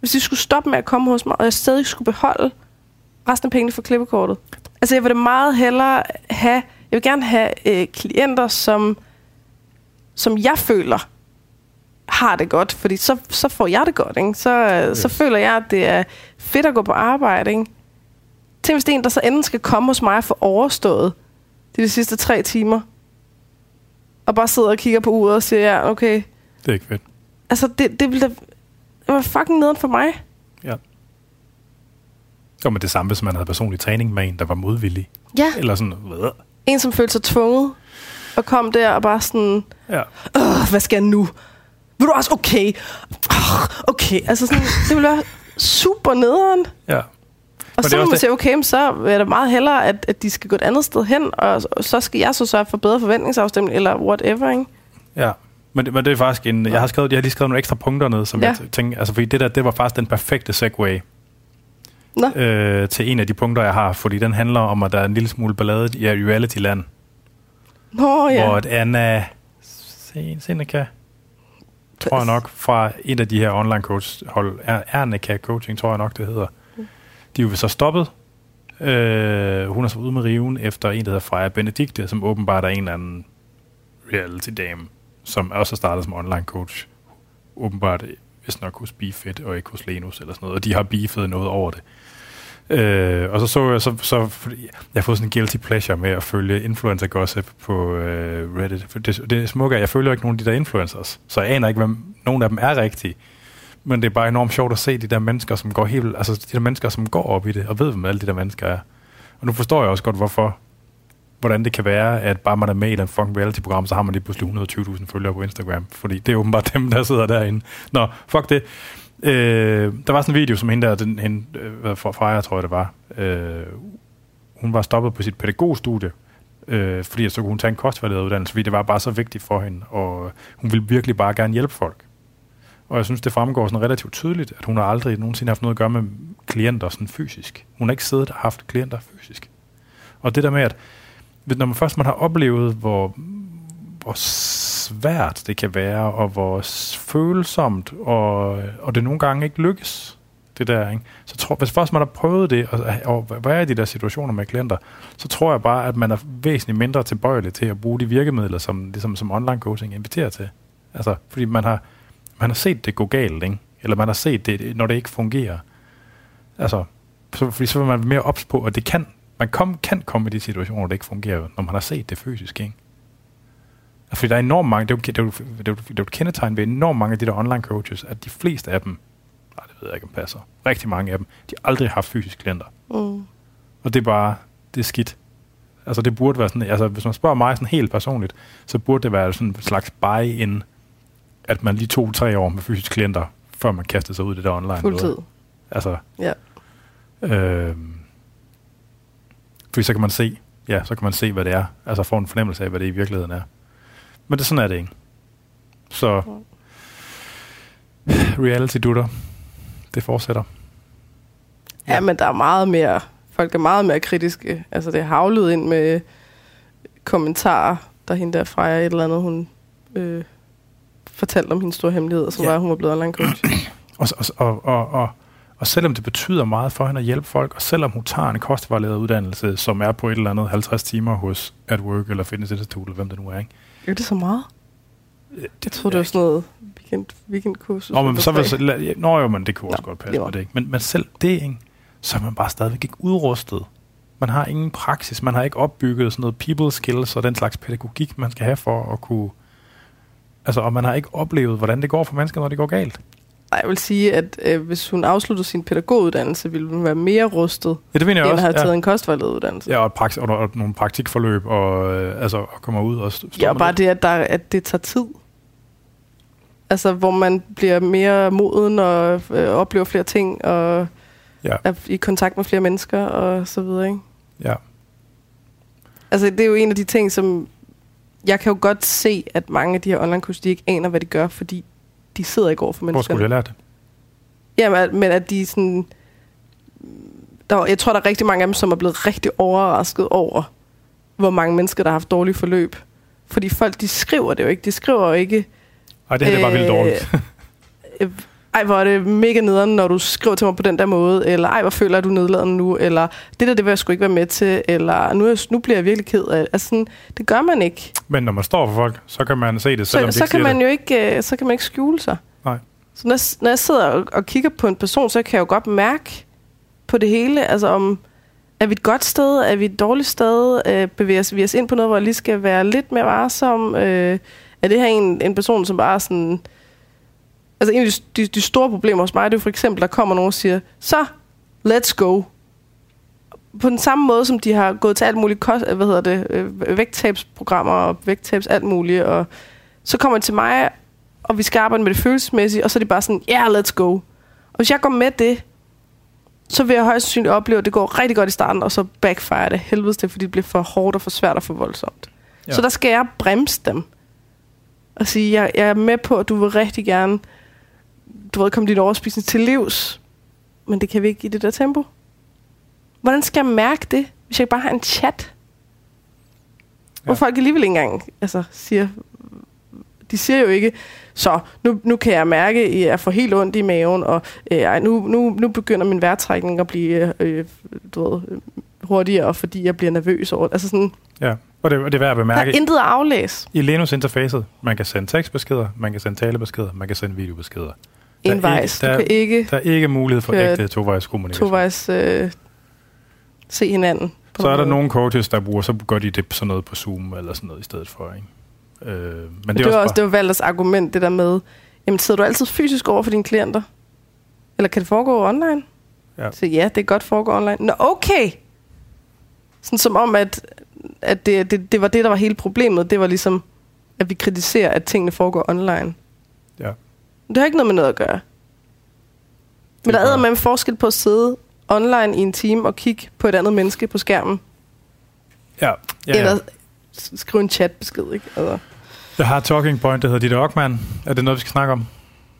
Hvis de skulle stoppe med at komme hos mig, og jeg stadig skulle beholde resten af pengene for klippekortet. Altså jeg vil da meget hellere have, jeg vil gerne have øh, klienter, som, som jeg føler har det godt, fordi så, så får jeg det godt, ikke? Så, yes. så føler jeg, at det er fedt at gå på arbejde, ikke? Tænk hvis det er en, der så enden skal komme hos mig og få overstået de, de sidste tre timer, og bare sidder og kigger på uret og siger, ja, okay. Det er ikke fedt. Altså, det, det ville da... Det var fucking nederen for mig. Ja. Jo, men det samme, hvis man havde personlig træning med en, der var modvillig. Ja. Eller sådan, hvad? En, som følte sig tvunget, og kom der og bare sådan, Ja. Hvad skal jeg nu? Vil du også okay? Oh, okay, altså sådan, det ville være super nederen. Ja. Og så må man sige, okay, så er det meget hellere, at, at de skal gå et andet sted hen, og så skal jeg så sørge for bedre forventningsafstemning, eller whatever, ikke? Ja. Men, det- men det er faktisk en... Jeg har, skrevet, jeg har lige skrevet nogle ekstra punkter ned, som Ja. jeg tænker... Altså, fordi det der, det var faktisk den perfekte segue Nå, øh, til en af de punkter, jeg har, fordi den handler om, at der er en lille smule ballade i reality-land, Nå ja. hvor at Anna Sen- Seneca, tror jeg nok, fra et af de her online coach hold, Er- Ernika Coaching, tror jeg nok, det hedder. De er jo så stoppet. Øh, hun er så ude med riven efter en, der hedder Freja Benedikte, som åbenbart er en eller anden reality dame, som også har startet som online coach. Åbenbart hvis nok hos Bifit og ikke hos Lenus eller sådan noget, og de har beefet noget over det. Øh, og så så jeg, så, så fordi jeg har fået sådan en guilty pleasure med at følge influencer gossip på øh, Reddit. For det, det smukke er, jeg følger ikke nogen af de der influencers, så jeg aner ikke, hvem nogen af dem er rigtige. Men det er bare enormt sjovt at se de der mennesker, som går helt, altså de der mennesker, som går op i det, og ved, hvem alle de der mennesker er. Og nu forstår jeg også godt, hvorfor, hvordan det kan være, at bare man er med i den fucking reality-program, så har man lige pludselig 120.000 følgere på Instagram, fordi det er åbenbart dem, der sidder derinde. Nå, fuck det. Øh, der var sådan en video, som hende der, den, hende, øh, fra Freja, tror jeg det var, øh, hun var stoppet på sit pædagogstudie, øh, fordi så kunne hun tage en kostvejleder uddannelse, fordi det var bare så vigtigt for hende, og hun ville virkelig bare gerne hjælpe folk. Og jeg synes, det fremgår sådan relativt tydeligt, at hun har aldrig nogensinde haft noget at gøre med klienter sådan fysisk. Hun har ikke siddet og haft klienter fysisk. Og det der med, at når man først man har oplevet, hvor, hvor svært det kan være, og hvor følsomt, og, og det nogle gange ikke lykkes, det der, ikke? så tror, hvis først man har prøvet det, og, og hvad er de der situationer med klienter, så tror jeg bare, at man er væsentligt mindre tilbøjelig til at bruge de virkemidler, som, ligesom, som online coaching inviterer til. Altså, fordi man har, man har set det gå galt, ikke? eller man har set det, når det ikke fungerer. Altså, så, fordi så vil man mere ops på, at det kan, man kom, kan komme i de situationer, hvor det ikke fungerer, når man har set det fysisk. Ikke? Fordi der er enormt mange, det er, jo, det, er jo, det, er jo, det er jo et kendetegn ved enormt mange af de der online coaches, at de fleste af dem, nej, det ved jeg ikke, om passer, rigtig mange af dem, de har aldrig haft fysisk klienter. Mm. Og det er bare, det er skidt. Altså det burde være sådan, altså hvis man spørger mig sådan helt personligt, så burde det være sådan en slags buy-in, at man lige tog tre år med fysiske klienter, før man kastede sig ud i det der online. Fuldtid. noget. Altså, Ja. øh, fordi så kan man se, ja, så kan man se, hvad det er. Altså få en fornemmelse af, hvad det i virkeligheden er. Men det sådan er det ikke. Så reality dutter, det fortsætter. Ja, men der er meget mere... Folk er meget mere kritiske. Altså, det er havlet ind med kommentarer, der hende der fra et eller andet, hun øh, fortalte om hendes store hemmelighed, som Ja. var, hun var blevet online coach. Og, og, og, og, og, og selvom det betyder meget for hende at hjælpe folk, og selvom hun tager en kostvejleder uddannelse, som er på et eller andet 50 timer hos At Work eller Fitness Institute, eller hvem det nu er, ikke? Er det så meget? Det Jeg troede, det var sådan noget weekend, weekendkursus. Nå, men så vil, nå jo, men det kunne også Nå, godt passe med det, ikke? Men, men selv det, ikke? så er man bare stadigvæk ikke udrustet. Man har ingen praksis, man har ikke opbygget sådan noget people skills og den slags pædagogik, man skal have for at kunne... Altså, og man har ikke oplevet, hvordan det går for mennesker, når det går galt. Jeg vil sige, at øh, hvis hun afsluttede sin pædagoguddannelse, ville hun være mere rustet, Ja, det mener jeg end at også. have taget ja. en kostvejlederuddannelse. Ja, og, praks- og, og nogle praktikforløb, og, øh, altså, og kommer ud og st- står Ja, og bare det, at, der, at det tager tid. Altså, hvor man bliver mere moden og øh, oplever flere ting, og Ja. er i kontakt med flere mennesker, og så videre, ikke? Ja. Altså, det er jo en af de ting, som... Jeg kan jo godt se, at mange af de her online kurser, de ikke aner, hvad de gør, fordi de sidder ikke over for Hvor mennesker. skulle jeg lære det? Ja, men, at- de sådan... Der, var- jeg tror, der er rigtig mange af dem, som er blevet rigtig overrasket over, hvor mange mennesker, der har haft dårlige forløb. Fordi folk, de skriver det jo ikke. De skriver jo ikke... Ej, det her det er bare vildt Øh, dårligt. ej, hvor er det mega nederen, når du skriver til mig på den der måde, eller ej, hvor føler du nedladende nu, eller det der, det vil jeg sgu ikke være med til, eller nu, nu bliver jeg virkelig ked af. Altså, sådan, det gør man ikke. Men når man står for folk, så kan man se det, selvom Så, de så, kan man det. jo ikke, øh, så kan man ikke skjule sig. Nej. Så når, jeg- når jeg sidder og, og kigger på en person, så kan jeg jo godt mærke på det hele, altså om, er vi et godt sted, er vi et dårligt sted, øh, bevæger vi os ind på noget, hvor jeg lige skal være lidt mere varsom, øh, er det her en, en person, som bare sådan... Altså en af de, de, de store problemer hos mig, det er for eksempel, der kommer nogen og siger, så, let's go. på den samme måde, som de har gået til alt muligt kost, hvad hedder det, øh, vægttabsprogrammer og vægttabs alt muligt, og så kommer de til mig, og vi skal arbejde med det følelsesmæssige, og så er de bare sådan, ja, yeah, let's go. Og hvis jeg går med det, så vil jeg højst sandsynligt opleve, at det går rigtig godt i starten, og så backfire det helvedes det, fordi det bliver for hårdt og for svært og for voldsomt. Ja. Så der skal jeg bremse dem. Og sige, jeg, jeg er med på, at du vil rigtig gerne du ved, komme din overspisning til livs, men det kan vi ikke i det der tempo. Hvordan skal jeg mærke det, hvis jeg bare har en chat? Ja. Hvor folk alligevel ikke engang altså, siger, de siger jo ikke, så nu, nu kan jeg mærke, at jeg får helt ondt i maven, og øh, nu, nu, nu begynder min vejrtrækning at blive øh, du ved, hurtigere, fordi jeg bliver nervøs over det. Altså sådan, ja, og det, og det er værd at bemærke. Der er intet at aflæse. I Linux interfacet, man kan sende tekstbeskeder, man kan sende talebeskeder, man kan sende videobeskeder. Envejs. Du kan ikke... Der er ikke mulighed for ægte tovejs kommunikation. Tovejs øh, se hinanden. Så er der nogle coaches, der bruger, så gør de det sådan noget på Zoom eller sådan noget i stedet for. Ikke? Øh, men, men det, det var også, det var Valders argument, det der med, jamen sidder du altid fysisk over for dine klienter? Eller kan det foregå online? Ja. Så ja, det kan godt foregå online. Nå, okay! Sådan som om, at, at det, det, det var det, der var hele problemet. Det var ligesom, at vi kritiserer, at tingene foregår online. Ja. Det har ikke noget med noget at gøre. Men der er med en forskel på at sidde online i en time og kigge på et andet menneske på skærmen. Ja. ja, ja. Eller skrive en chatbesked, ikke? Altså. Jeg har talking point, der hedder Ditte Ockmann. Er det noget, vi skal snakke om?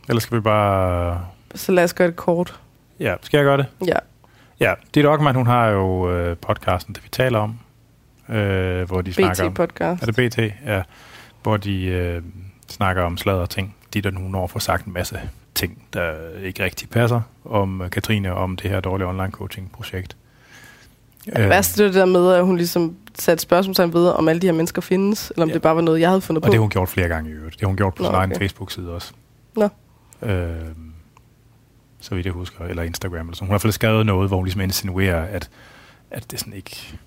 Eller skal vi bare... Så lad os gøre det kort. Ja, skal jeg gøre det? Ja. Ja, Ditte Ockmann, hun har jo øh, podcasten, det vi taler om. Øh, hvor de BT snakker om... podcast. Er det BT? Ja. Hvor de øh, snakker om sladder ting. Ditte, hun når får sagt en masse ting, der ikke rigtig passer om Katrine om det her dårlige online coaching projekt. Ja, det værste det der med, at hun ligesom satte spørgsmålstegn ved, om alle de her mennesker findes, eller om ja. det bare var noget, jeg havde fundet og på. Og det har hun gjort flere gange i øvrigt. Det har hun gjort på Nå, sin okay. egen Facebook-side også. Nå. Øh, så vidt jeg husker, eller Instagram. Eller sådan. Hun har i hvert fald skrevet noget, hvor hun ligesom insinuerer, at, at det sådan ikke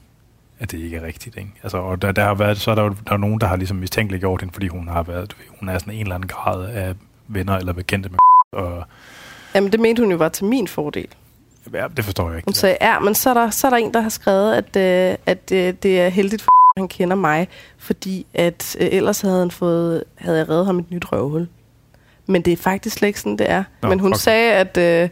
at det ikke er rigtigt. Ikke? Altså, og der, der har været, så er der jo der er nogen, der har ligesom mistænkeligt gjort hende, fordi hun har været, hun er sådan en eller anden grad af venner eller bekendte med og Jamen, det mente hun jo var til min fordel. Ja, det forstår jeg ikke. Hun sagde, ja, men så er der, så er der en, der har skrevet, at, øh, at øh, det er heldigt for at han kender mig, fordi at øh, ellers havde, han fået, havde jeg reddet ham et nyt røvhul. Men det er faktisk slet ikke sådan, det er. Nå, men hun okay. sagde, at, øh,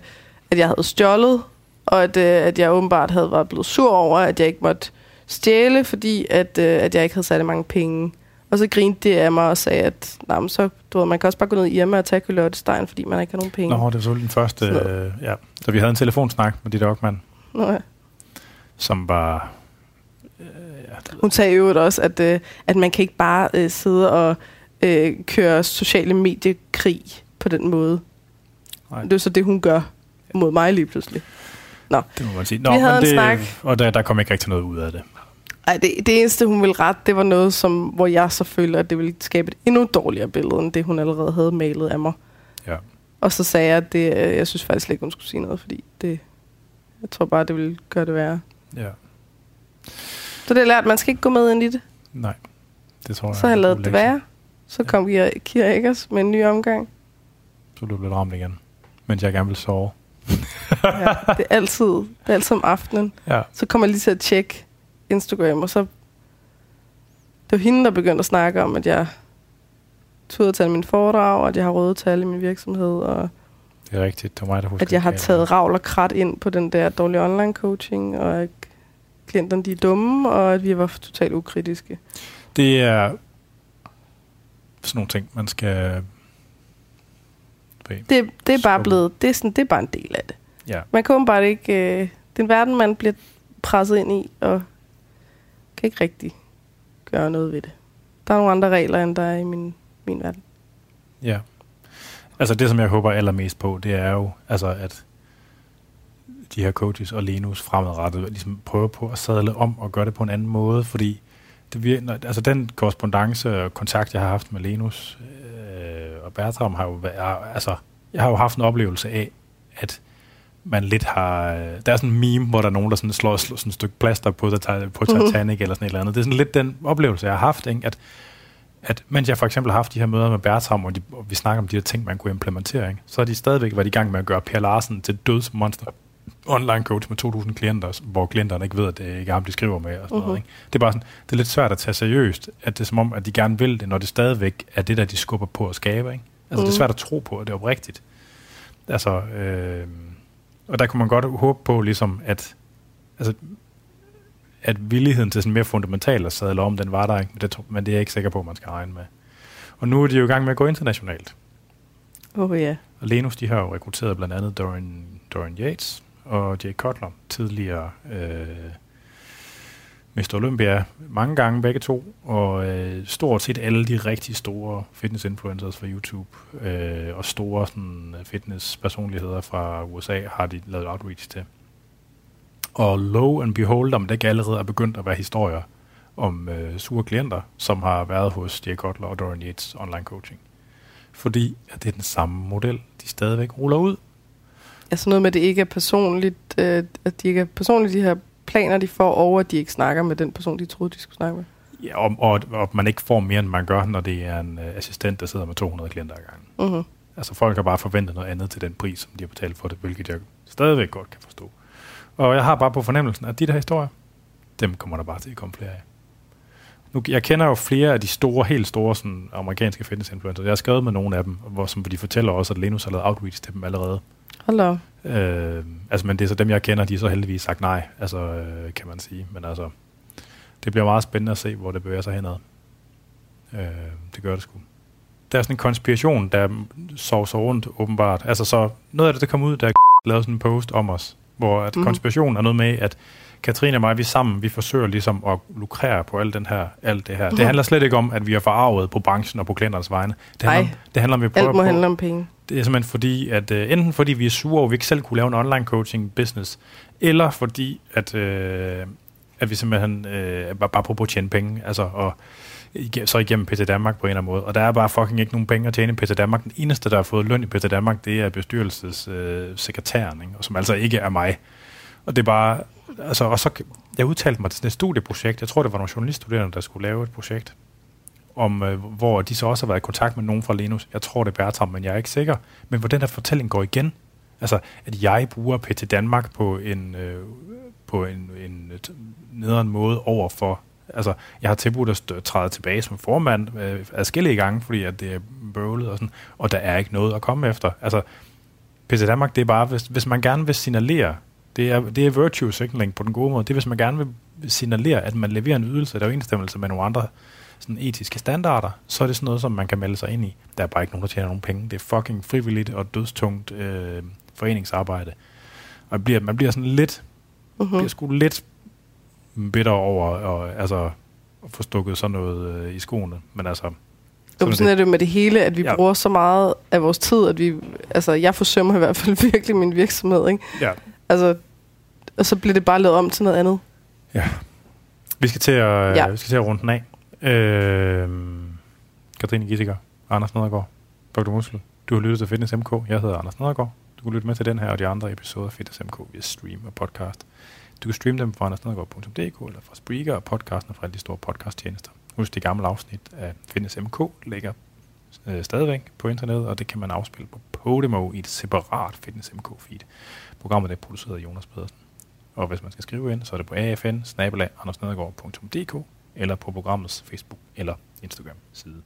at jeg havde stjålet, og at, øh, at jeg åbenbart havde været blevet sur over, at jeg ikke måtte stjæle, fordi at, øh, at jeg ikke havde særlig mange penge. Og så grinte det af mig og sagde, at nah, så, du ved, man kan også bare gå ned i Irma og tage kulørtestein, fordi man ikke har nogen penge. Nå, det var så den første... Øh, ja. Så vi havde en telefonsnak med dit dogmand. Nå ja. Som var... Øh, ja, Hun sagde jo også, at, øh, at man kan ikke bare øh, sidde og øh, køre sociale mediekrig på den måde. Nej. Det er så det, hun gør mod mig lige pludselig. Nå. Det må man sige. Nå, vi havde men det, snak. Og der, der kom ikke rigtig noget ud af det. Ej, det, det eneste, hun ville rette, det var noget, som, hvor jeg så føler, at det ville skabe et endnu dårligere billede, end det, hun allerede havde malet af mig. Ja. Og så sagde jeg, at det, øh, jeg synes faktisk ikke, hun skulle sige noget, fordi det, jeg tror bare, det ville gøre det værre. Ja. Så det er lært, man skal ikke gå med ind i det. Nej, det tror jeg. Så har jeg lavet det være. Så kom ja. Kira Eggers med en ny omgang. Så du blev ramt igen, mens jeg gerne vil sove. ja, det er altid, det er altid om aftenen. Ja. Så kommer jeg lige til at tjekke Instagram, og så... Det var hende, der begyndte at snakke om, at jeg turde tage min foredrag, og at jeg har røde tal i min virksomhed, og det er rigtigt, det var mig, der husker At jeg har taget ravl og krat ind på den der dårlige online coaching, og at klienterne de er dumme, og at vi var totalt ukritiske. Det er sådan nogle ting, man skal... Det, det er bare blevet, det er, sådan, det er bare en del af det. Ja. Man kan bare ikke, øh, det er en verden, man bliver presset ind i, og kan ikke rigtig gøre noget ved det. Der er nogle andre regler, end der er i min, min verden. Ja. Altså det, som jeg håber allermest på, det er jo, altså at de her coaches og Lenus fremadrettet ligesom prøver på at sadle om og gøre det på en anden måde, fordi det vir- altså den korrespondence og kontakt, jeg har haft med Lenus øh, og Bertram, har jo været, altså, jeg har jo haft en oplevelse af, at man lidt har... Der er sådan en meme, hvor der er nogen, der sådan slår, slår sådan et stykke plaster på, på mhm. Titanic uh-huh. eller sådan et eller andet. Det er sådan lidt den oplevelse, jeg har haft, ikke? At, at mens jeg for eksempel har haft de her møder med Bertram, og, de, og vi snakker om de her ting, man kunne implementere, ikke? så har de stadigvæk været i gang med at gøre Per Larsen til dødsmonster. online coach med 2.000 klienter, hvor klienterne ikke ved, at det ikke er ham, de skriver med. Og sådan uh-huh. noget, Mhm. ikke? Det er bare sådan, det er lidt svært at tage seriøst, at det er som om, at de gerne vil det, når det stadigvæk er det, der de skubber på at skabe. Ikke? Altså, mm. det er Mhm. svært at tro på, at det er oprigtigt. Altså, øh, og der kunne man godt håbe på, ligesom, at, altså, at villigheden til sådan mere fundamentalt at sadle om, den var der ikke, men det, men det er jeg ikke sikker på, man skal regne med. Og nu er de jo i gang med at gå internationalt. Åh oh, ja. Og Lenus, de har jo rekrutteret blandt andet Dorian, Dorian Yates og Jay Cutler, tidligere øh, Mr. Olympia, mange gange begge to, og øh, stort set alle de rigtig store fitness-influencers fra YouTube øh, og store sådan, øh, fitness-personligheder fra USA har de lavet outreach til. Og lo and behold, om det ikke allerede er begyndt at være historier om øh, sure klienter, som har været hos Jay Cutler og Dorian Yates online coaching. Fordi at det er den samme model, de stadigvæk ruller ud. Altså noget med, at det ikke er personligt, øh, at de ikke er personligt, de her planer, de får, og at de ikke snakker med den person, de troede, de skulle snakke med. Ja, og, og, og man ikke får mere, end man gør, når det er en øh, assistent, der sidder med 200 klienter ad gangen. Mm-hmm. Altså folk har bare forventet noget andet til den pris, som de har betalt for det, hvilket jeg stadigvæk godt kan forstå. Og jeg har bare på fornemmelsen, at de der historier, dem kommer der bare til at komme flere af. Nu, jeg kender jo flere af de store, helt store sådan, amerikanske fitness-influencers. Jeg har skrevet med nogle af dem, hvor, som de fortæller også, at Lenus har lavet outreach til dem allerede. Hold da. Øh, altså, men det er så dem, jeg kender, de har så heldigvis sagt nej, altså, øh, kan man sige. Men altså, det bliver meget spændende at se, hvor det bevæger sig henad. Øh, det gør det sgu. Der er sådan en konspiration, der sover sig rundt, åbenbart. Altså, så noget af det, der kom ud, der lavede sådan en post om os, hvor at mm. konspirationen er noget med, at Katrine og mig, vi sammen, vi forsøger ligesom at lukrere på alt, den her, alt det her. Det Mhm. handler slet ikke om, at vi er forarvet på branchen og på klienternes vegne. Det handler, Ej. om, det handler om, at vi prøver Alt må på, handle om penge. det er simpelthen fordi, at øh, enten fordi vi er sure over, at vi ikke selv kunne lave en online coaching business, eller fordi, at, øh, at vi simpelthen øh, bare, bare prøver på at tjene penge, altså, og så igennem PT Danmark på en eller anden måde. Og der er bare fucking ikke nogen penge at tjene i PT Danmark. Den eneste, der har fået løn i PT Danmark, det er bestyrelsessekretæren, øh, ikke? og som altså ikke er mig. Og det er bare, altså, og så, jeg udtalte mig til sådan et studieprojekt, jeg tror, det var nogle journaliststuderende, der skulle lave et projekt, om, øh, hvor de så også har været i kontakt med nogen fra Linus. Jeg tror, det er Bertram, men jeg er ikke sikker. Men hvor den der fortælling går igen. Altså, at jeg bruger PT Danmark på en, øh, på en, en t- nederen måde over for... Altså, jeg har tilbudt at træde tilbage som formand øh, adskillige gange, fordi at det er bøvlet og sådan, og der er ikke noget at komme efter. Altså, PT Danmark, det er bare, hvis, hvis man gerne vil signalere, det er, det er virtue signaling på den gode måde, det er, hvis man gerne vil signalere, at man leverer en ydelse, der er overensstemmelse med nogle andre sådan etiske standarder, så er det sådan noget, som man kan melde sig ind i. Der er bare ikke nogen, der tjener nogen penge. Det er fucking frivilligt og dødstungt øh, foreningsarbejde. Og man bliver, man bliver sådan lidt, Mm-hmm. bliver sgu lidt bitter over og, altså, at få stukket sådan noget øh, i skoene. Men altså, Jo, sådan er det jo med det hele, at vi ja. bruger så meget af vores tid, at vi, altså jeg forsømmer i hvert fald virkelig min virksomhed, ikke? ja. Altså, og så bliver det bare lavet om til noget andet. Vi skal til at, ja. Ja. vi skal til at runde den af. Øh, Katrine Gissiker, Anders Nedergaard, Dr. Muskel. Du har lyttet til Fitness MK. Jeg hedder Anders Nedergaard. Du kan lytte med til den her og de andre episoder af Fitness MK via stream og podcast. Du kan streame dem fra andersnedergaard.dk eller fra Spreaker og podcasten fra alle de store podcasttjenester. Husk, de gamle afsnit af Fitness MK ligger øh, stadigvæk på internettet, og det kan man afspille på Podimo i et separat Fitness MK feed. Programmet er produceret af Jonas Pedersen. Og hvis man skal skrive ind, så er det på afn eller på programmets Facebook eller Instagram side.